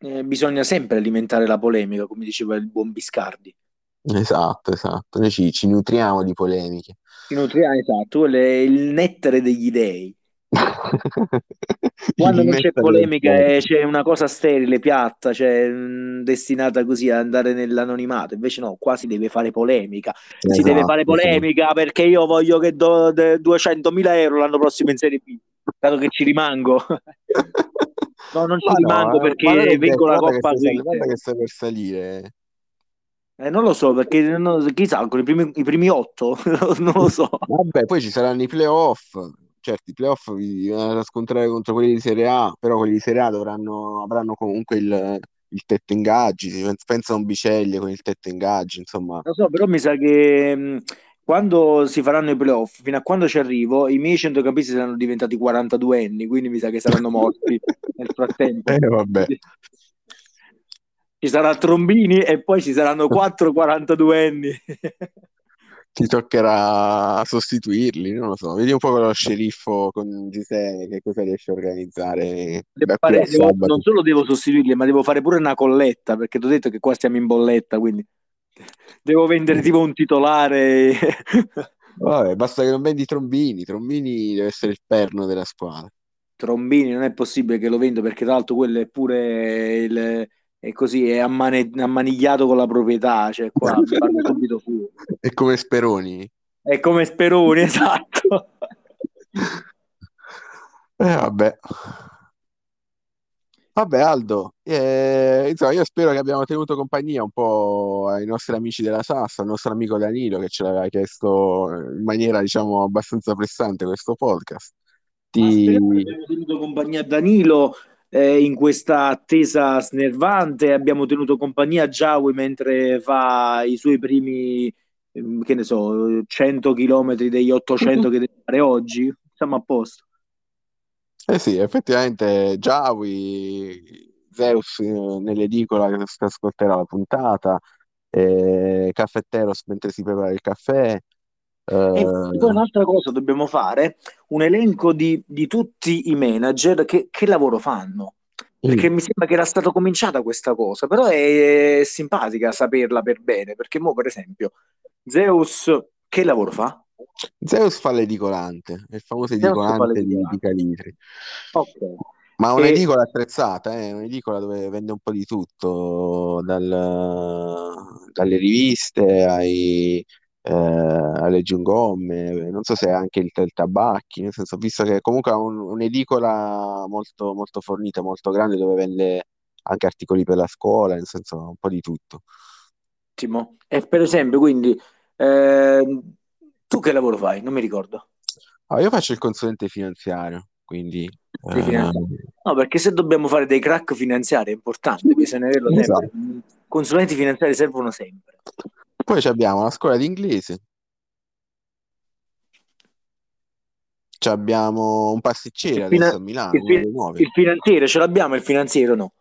[SPEAKER 5] eh, bisogna sempre alimentare la polemica, come diceva il buon Biscardi.
[SPEAKER 4] Esatto, esatto, noi ci, ci nutriamo di polemiche.
[SPEAKER 5] Si nutriva, esatto, è il nettare degli dei. Quando non c'è polemica eh, c'è una cosa sterile, piatta, cioè mh, destinata così ad andare nell'anonimato. Invece no, qua si deve fare polemica. Si deve
[SPEAKER 4] Esatto,
[SPEAKER 5] fare
[SPEAKER 4] esatto.
[SPEAKER 5] polemica perché io voglio che do de- 200.000 euro l'anno prossimo in Serie B, dato che ci rimango. No, non ci
[SPEAKER 4] Ma no,
[SPEAKER 5] rimango
[SPEAKER 4] eh,
[SPEAKER 5] perché vengo la Coppa
[SPEAKER 4] guarda che stai per salire.
[SPEAKER 5] Eh, non lo so, perché non- chi salgono i primi, i primi otto? Non lo so.
[SPEAKER 4] Vabbè, poi ci saranno i playoff. Certo, i playoff vi vanno da scontrare contro quelli di Serie A, però quelli di Serie A dovranno, avranno comunque il, il tetto ingaggi. Si pensa- a un Biceglie con il tetto ingaggi, insomma.
[SPEAKER 5] Lo so, però mi sa che mh, quando si faranno i playoff, fino a quando ci arrivo, i miei centrocampisti saranno diventati 42 anni, quindi mi sa che saranno morti nel frattempo.
[SPEAKER 4] Eh, vabbè.
[SPEAKER 5] Ci sarà Trombini e poi ci saranno 4 42 anni.
[SPEAKER 4] Ti toccherà sostituirli, non lo so. Vedi un po' con lo sceriffo con Gisele che cosa riesce a organizzare
[SPEAKER 5] fare- devo- non solo devo sostituirli, ma devo fare pure una colletta perché ti ho detto che qua stiamo in bolletta, quindi devo vendere tipo un titolare.
[SPEAKER 4] Vabbè, basta che non vendi Trombini. Trombini deve essere il perno della squadra.
[SPEAKER 5] Trombini non è possibile che lo vendo perché tra l'altro quello è pure il, è così, è ammane- ammanigliato con la proprietà, cioè qua subito fuori.
[SPEAKER 4] È come Speroni.
[SPEAKER 5] È come Speroni, esatto.
[SPEAKER 4] Eh, vabbè. Vabbè, Aldo, eh, insomma, io spero che abbiamo tenuto compagnia un po' ai nostri amici della Sassa, al nostro amico Danilo che ce l'aveva chiesto in maniera, diciamo, abbastanza pressante questo podcast.
[SPEAKER 5] Ma
[SPEAKER 4] Ti...
[SPEAKER 5] abbiamo tenuto compagnia a Danilo eh, in questa attesa snervante, abbiamo tenuto compagnia a Giaui mentre fa i suoi primi, ehm, che ne so, 100 km degli 800 che deve fare oggi. Siamo a posto.
[SPEAKER 4] Eh sì, effettivamente Giawi, Zeus eh, nell'edicola che ascolterà la puntata, eh, Caffetteros mentre si prepara il caffè.
[SPEAKER 5] E
[SPEAKER 4] eh,
[SPEAKER 5] poi un'altra cosa dobbiamo fare, un elenco di, di tutti i manager che, che lavoro fanno. Perché mi sembra che era stata cominciata questa cosa, però è simpatica saperla per bene, perché mo per esempio Zeus che lavoro fa?
[SPEAKER 4] Zeus fa l'edicolante, il famoso
[SPEAKER 5] Zeus
[SPEAKER 4] edicolante di, Calitri.
[SPEAKER 5] Ok.
[SPEAKER 4] Ma
[SPEAKER 5] E-
[SPEAKER 4] un'edicola attrezzata, eh, un'edicola dove vende un po' di tutto, dal- dalle riviste ai, eh, alle giungomme, non so se anche il, il tabacchi, nel senso, ho visto che comunque ha un- un'edicola molto, molto fornita, molto grande, dove vende anche articoli per la scuola, nel senso, un po' di tutto.
[SPEAKER 5] Ottimo. E per esempio, quindi ehm, tu che lavoro fai? Non mi ricordo.
[SPEAKER 4] Ah, io faccio il consulente finanziario, quindi...
[SPEAKER 5] Di
[SPEAKER 4] eh.
[SPEAKER 5] No, perché se dobbiamo fare dei crack finanziari è importante, bisogna averlo sempre. Consulenti finanziari servono sempre.
[SPEAKER 4] Poi ci abbiamo la scuola di inglese. Ci abbiamo un pasticcere
[SPEAKER 5] Il
[SPEAKER 4] adesso a Milano,
[SPEAKER 5] il
[SPEAKER 4] uno
[SPEAKER 5] fi-
[SPEAKER 4] dei nuovi.
[SPEAKER 5] Il finanziere ce l'abbiamo, il finanziere no?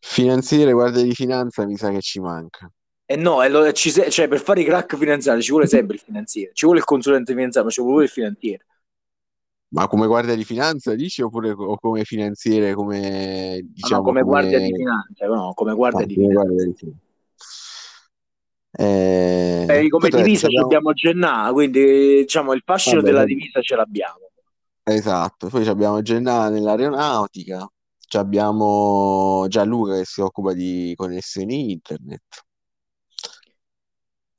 [SPEAKER 4] Finanziere, guardia di finanza, mi sa che ci manca.
[SPEAKER 5] E no, e lo- ci se- cioè, per fare i crack finanziari ci vuole sempre il finanziere, ci vuole il consulente finanziario, ma ci vuole pure il finanziere.
[SPEAKER 4] Ma come guardia di finanza dici oppure o come finanziere, come
[SPEAKER 5] Ah, no,
[SPEAKER 4] diciamo
[SPEAKER 5] come guardia di finanza, no, come guardia
[SPEAKER 4] Ah,
[SPEAKER 5] di
[SPEAKER 4] come
[SPEAKER 5] finanza.
[SPEAKER 4] guardia di finanza. Eh,
[SPEAKER 5] Eh, come divisa
[SPEAKER 4] abbiamo-
[SPEAKER 5] abbiamo Gennà, quindi diciamo il fascino
[SPEAKER 4] Vabbè,
[SPEAKER 5] della divisa ce l'abbiamo.
[SPEAKER 4] Esatto, poi ci abbiamo Gennà nell'aeronautica, ci abbiamo Gianluca che si occupa di connessioni internet.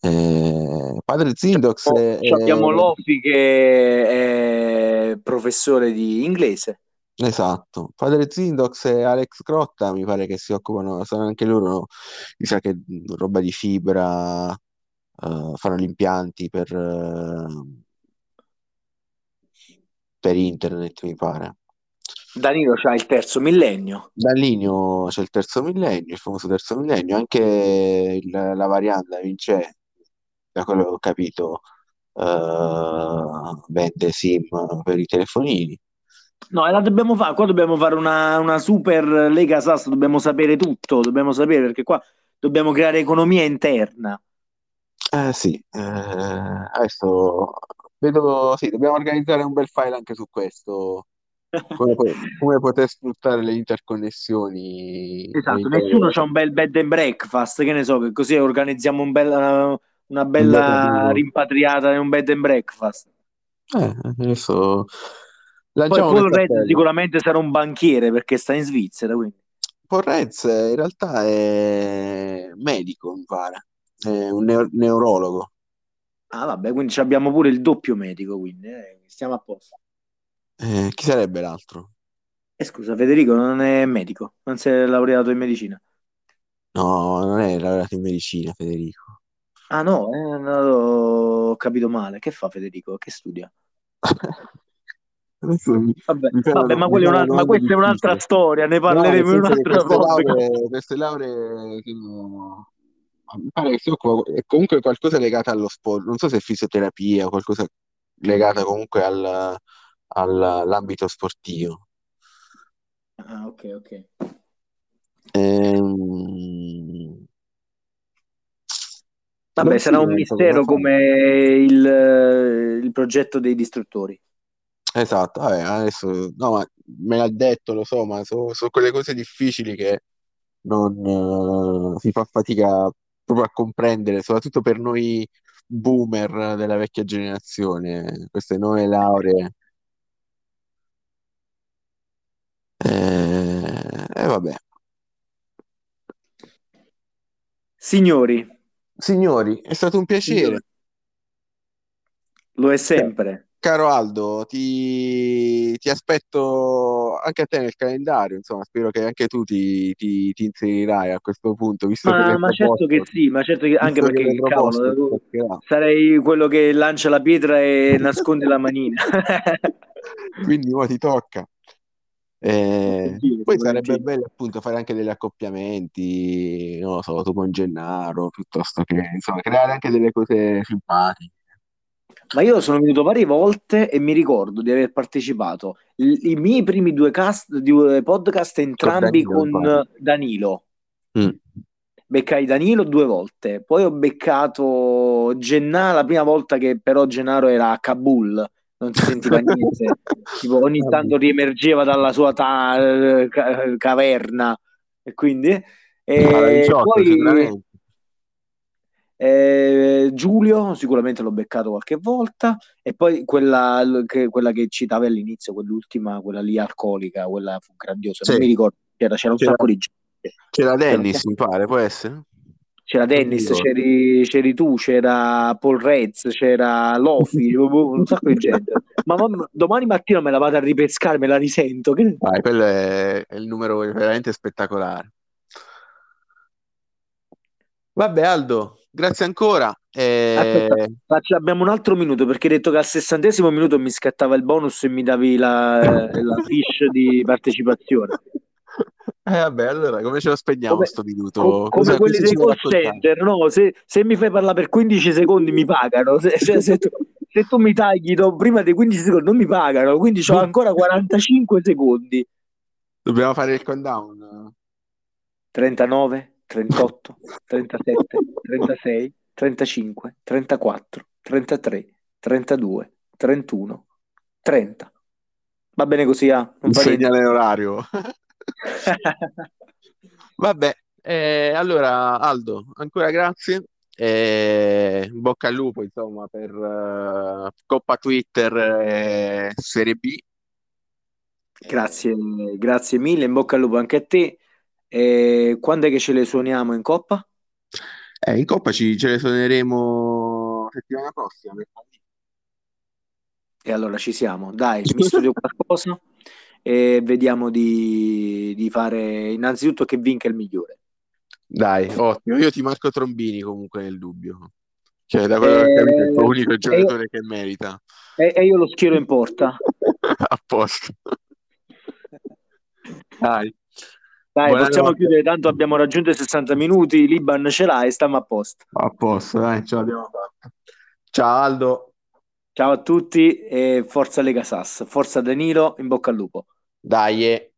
[SPEAKER 4] Eh, padre Zindox è,
[SPEAKER 5] Ci abbiamo
[SPEAKER 4] è-
[SPEAKER 5] Lofi che è professore di inglese.
[SPEAKER 4] Esatto, padre Zindox e Alex Crotta mi pare che si occupano, sono anche loro, mi sa che roba di fibra, eh, fanno gli impianti per, eh, per internet, mi pare.
[SPEAKER 5] Danilo c'ha il terzo millennio.
[SPEAKER 4] Da Linio c'è il terzo millennio, il famoso terzo millennio, anche il- la variante Vince, da quello che ho capito, eh, vende SIM per i telefonini.
[SPEAKER 5] No, e la dobbiamo fare. Qua dobbiamo fare una, una super Lega Sasso. Dobbiamo sapere tutto. Dobbiamo sapere perché qua dobbiamo creare economia interna.
[SPEAKER 4] Eh sì, eh, adesso vedo, sì, dobbiamo organizzare un bel file anche su questo, come, come poter sfruttare le interconnessioni
[SPEAKER 5] Esatto, nessuno c'ha un bel bed and breakfast, che ne so, che così organizziamo un bel- una
[SPEAKER 4] Un
[SPEAKER 5] bella
[SPEAKER 4] bel-
[SPEAKER 5] rimpatriata in un bed and breakfast.
[SPEAKER 4] Eh, adesso
[SPEAKER 5] Poi
[SPEAKER 4] lanciamo
[SPEAKER 5] Paul Red sicuramente sarà un banchiere perché sta in Svizzera, quindi.
[SPEAKER 4] Porrez in realtà è medico, mi pare, è un neo- neurologo.
[SPEAKER 5] Ah, vabbè, quindi abbiamo pure il doppio medico, quindi eh, stiamo a posto.
[SPEAKER 4] Eh, chi sarebbe l'altro?
[SPEAKER 5] E scusa, Federico non è medico, non si è laureato in medicina.
[SPEAKER 4] No, non è laureato in medicina, Federico.
[SPEAKER 5] Ah no, eh, no, ho capito male. Che fa Federico? Che studia?
[SPEAKER 4] Mi,
[SPEAKER 5] Vabbè,
[SPEAKER 4] mi
[SPEAKER 5] vabbè, ma,
[SPEAKER 4] fanno
[SPEAKER 5] una- ma questa è un'altra storia, ne
[SPEAKER 4] No,
[SPEAKER 5] parleremo in
[SPEAKER 4] senso che
[SPEAKER 5] un'altra volta.
[SPEAKER 4] lauree, queste lauree che no- mi pare che si occupa è comunque qualcosa legato allo sport, non so se è fisioterapia o qualcosa legata comunque al, al- all'ambito sportivo.
[SPEAKER 5] Ah, ok, ok.
[SPEAKER 4] Ehm,
[SPEAKER 5] Vabbè,
[SPEAKER 4] non
[SPEAKER 5] sarà un mistero come il, il progetto dei distruttori.
[SPEAKER 4] Esatto, vabbè, adesso no, ma me l'ha detto, lo so, ma sono quelle cose difficili che non eh, si fa fatica proprio a comprendere, soprattutto per noi boomer della vecchia generazione, queste nuove lauree. Eh, e vabbè.
[SPEAKER 5] Signori,
[SPEAKER 4] Signori, è stato un piacere.
[SPEAKER 5] signori, lo è sempre.
[SPEAKER 4] Caro Aldo, ti, ti aspetto anche a te nel calendario, insomma, spero che anche tu ti, ti- ti inserirai a questo punto,
[SPEAKER 5] Ma, ma certo che sì, ma certo che anche
[SPEAKER 4] che
[SPEAKER 5] perché
[SPEAKER 4] proposto,
[SPEAKER 5] cavolo,
[SPEAKER 4] toccherà.
[SPEAKER 5] sarei quello che lancia la pietra e nasconde la manina.
[SPEAKER 4] Quindi ora ti tocca. Eh,
[SPEAKER 5] Volentieri,
[SPEAKER 4] poi sarebbe
[SPEAKER 5] volentieri.
[SPEAKER 4] bello appunto fare anche degli accoppiamenti, non lo so, tu con Gennaro, piuttosto che insomma, creare anche delle cose simpatiche.
[SPEAKER 5] Ma io sono venuto varie volte e mi ricordo di aver partecipato I, i miei primi due cast, due podcast entrambi
[SPEAKER 4] Danilo, mi
[SPEAKER 5] con. Danilo.
[SPEAKER 4] Mm.
[SPEAKER 5] Beccai Danilo due volte, poi ho beccato Gennaro la prima volta che però Gennaro era a Kabul, non si sentiva niente, tipo ogni tanto riemergeva dalla sua ta- ca- caverna e quindi e
[SPEAKER 4] 18
[SPEAKER 5] poi. Eh, Giulio sicuramente l'ho beccato qualche volta e poi quella che, quella che citavi all'inizio, quell'ultima, quella lì alcolica, quella fu grandiosa, non
[SPEAKER 4] Sì.
[SPEAKER 5] mi ricordo, c'era, c'era un
[SPEAKER 4] C'era,
[SPEAKER 5] sacco di gente.
[SPEAKER 4] c'era
[SPEAKER 5] C'era
[SPEAKER 4] Dennis,
[SPEAKER 5] sacco-
[SPEAKER 4] mi pare, può essere?
[SPEAKER 5] C'era
[SPEAKER 4] Non
[SPEAKER 5] Dennis, c'eri, c'eri tu, c'era Paul Rez, c'era Lofi, un sacco di gente. Ma mamma- domani mattina me la vado a ripescare, me la risento. Che...
[SPEAKER 4] Vai, quello è, è il numero veramente spettacolare. Vabbè, Aldo, grazie ancora.
[SPEAKER 5] Aspetta,
[SPEAKER 4] Eh,
[SPEAKER 5] faccio- abbiamo un altro minuto perché hai detto che al sessantesimo minuto mi scattava il bonus e mi davi la, la fish di partecipazione.
[SPEAKER 4] eh, vabbè, allora come ce lo spegniamo
[SPEAKER 5] Come,
[SPEAKER 4] sto
[SPEAKER 5] co-
[SPEAKER 4] minuto?
[SPEAKER 5] come
[SPEAKER 4] Cosa,
[SPEAKER 5] quelli dei call center, no? Se, se mi fai parlare per 15 secondi mi pagano. Se, se- se tu, tu mi tagli do- prima dei 15 secondi non mi pagano, quindi ho ancora 45 secondi.
[SPEAKER 4] Dobbiamo fare il countdown.
[SPEAKER 5] 39, 38, 37, 36, 35, 34, 33, 32, 31, 30. Va bene così, ah? Non fa
[SPEAKER 4] segnale orario. Vabbè, eh, allora Aldo, ancora grazie. Eh, in bocca al lupo, insomma, per eh, Coppa Twitter eh, Serie B.
[SPEAKER 5] Grazie, grazie mille, in bocca al lupo anche a te. E quando è che ce le suoniamo in coppa?
[SPEAKER 4] Eh, in Coppa ci, ce le suoneremo settimana prossima.
[SPEAKER 5] E allora ci siamo. Dai, mi studio qualcosa e vediamo di, di fare innanzitutto che vinca il migliore.
[SPEAKER 4] Dai, ottimo. Io ti marco Trombini comunque nel dubbio. Cioè, da quello che ho capito, è il tuo
[SPEAKER 5] E,
[SPEAKER 4] unico
[SPEAKER 5] e io,
[SPEAKER 4] giocatore che merita.
[SPEAKER 5] e- e io lo schiero in porta.
[SPEAKER 4] A posto. Dai,
[SPEAKER 5] Dai, possiamo
[SPEAKER 4] buonanotte.
[SPEAKER 5] chiudere, tanto abbiamo raggiunto i 60 minuti, l'Iban ce l'ha e stiamo a posto.
[SPEAKER 4] A posto, dai, ce l'abbiamo fatta. Ciao Aldo.
[SPEAKER 5] Ciao a tutti e forza Lega Sass, forza Danilo, in bocca al lupo.
[SPEAKER 4] Dai.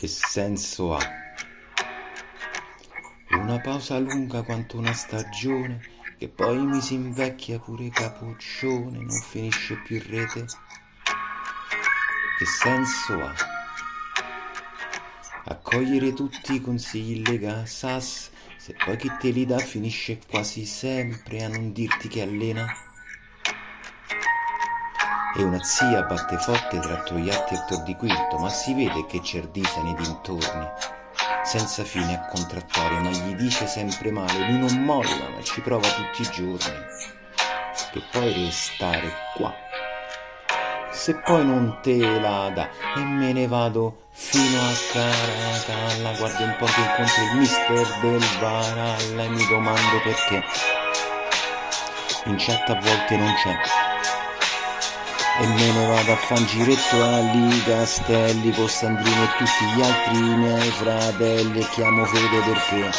[SPEAKER 6] Che senso ha? Una pausa lunga quanto una stagione, che poi mi si invecchia pure capoccione, non finisce più in rete. Che senso ha? Accogliere tutti i consigli Lega Sass, se poi chi te li dà finisce quasi sempre a non dirti che allena. E una zia batte forte tra Togliatti e Tor di Quinto, ma si vede che Cerdisa nei dintorni, senza fine a contrattare, ma gli dice sempre male, lui non molla, ma ci prova tutti i giorni, che puoi restare qua. Se poi non te la dà e me ne vado fino a Caracalla, guardo un po' che incontro il mister del Varalla e mi domando perché in chat a volte non c'è. E me ne vado a fan giretto Ali Castelli con Sandrino e tutti gli altri miei fratelli e chiamo Fede perché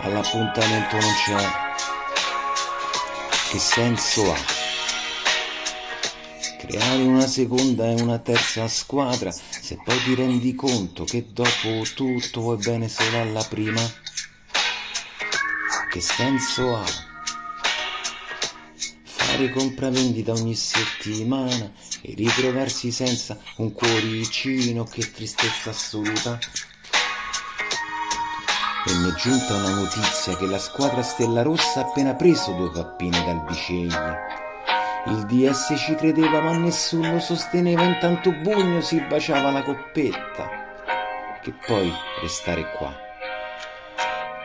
[SPEAKER 6] all'appuntamento non c'è. Che senso ha? Creare una seconda e una terza squadra se poi ti rendi conto che dopo tutto vuoi bene solo alla prima? Che senso ha? Fare compravendita ogni settimana e ritrovarsi senza un cuoricino, che tristezza assoluta. E mi è giunta una notizia che la squadra Stella Rossa ha appena preso due pappine dal Biceglie. Il DS ci credeva ma nessuno sosteneva, intanto Bugno si baciava la coppetta. Che poi restare qua.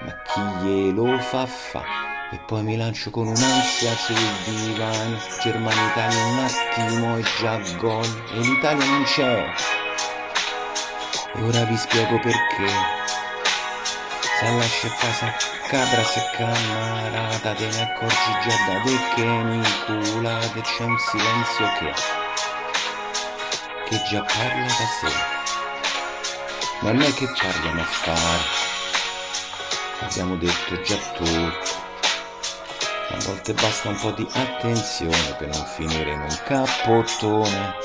[SPEAKER 6] Ma chi glielo fa fa? E poi mi lancio con un'ansia sul divano. Germania-Italia un attimo e già gol. E l'Italia non c'è. E ora vi spiego perché. Se lasci a casa cabra se camarata te ne accorgi già da te che mi cula che c'è un silenzio che che già parla da sé ma non è che parliamo a fare abbiamo detto già tutto a volte basta un po' di attenzione per non finire in un cappottone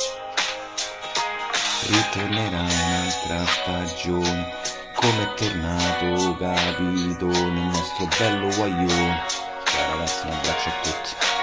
[SPEAKER 6] ritornerà un'altra stagione come è tornato capito nel nostro bello guaglione. Ragazzi un abbraccio a tutti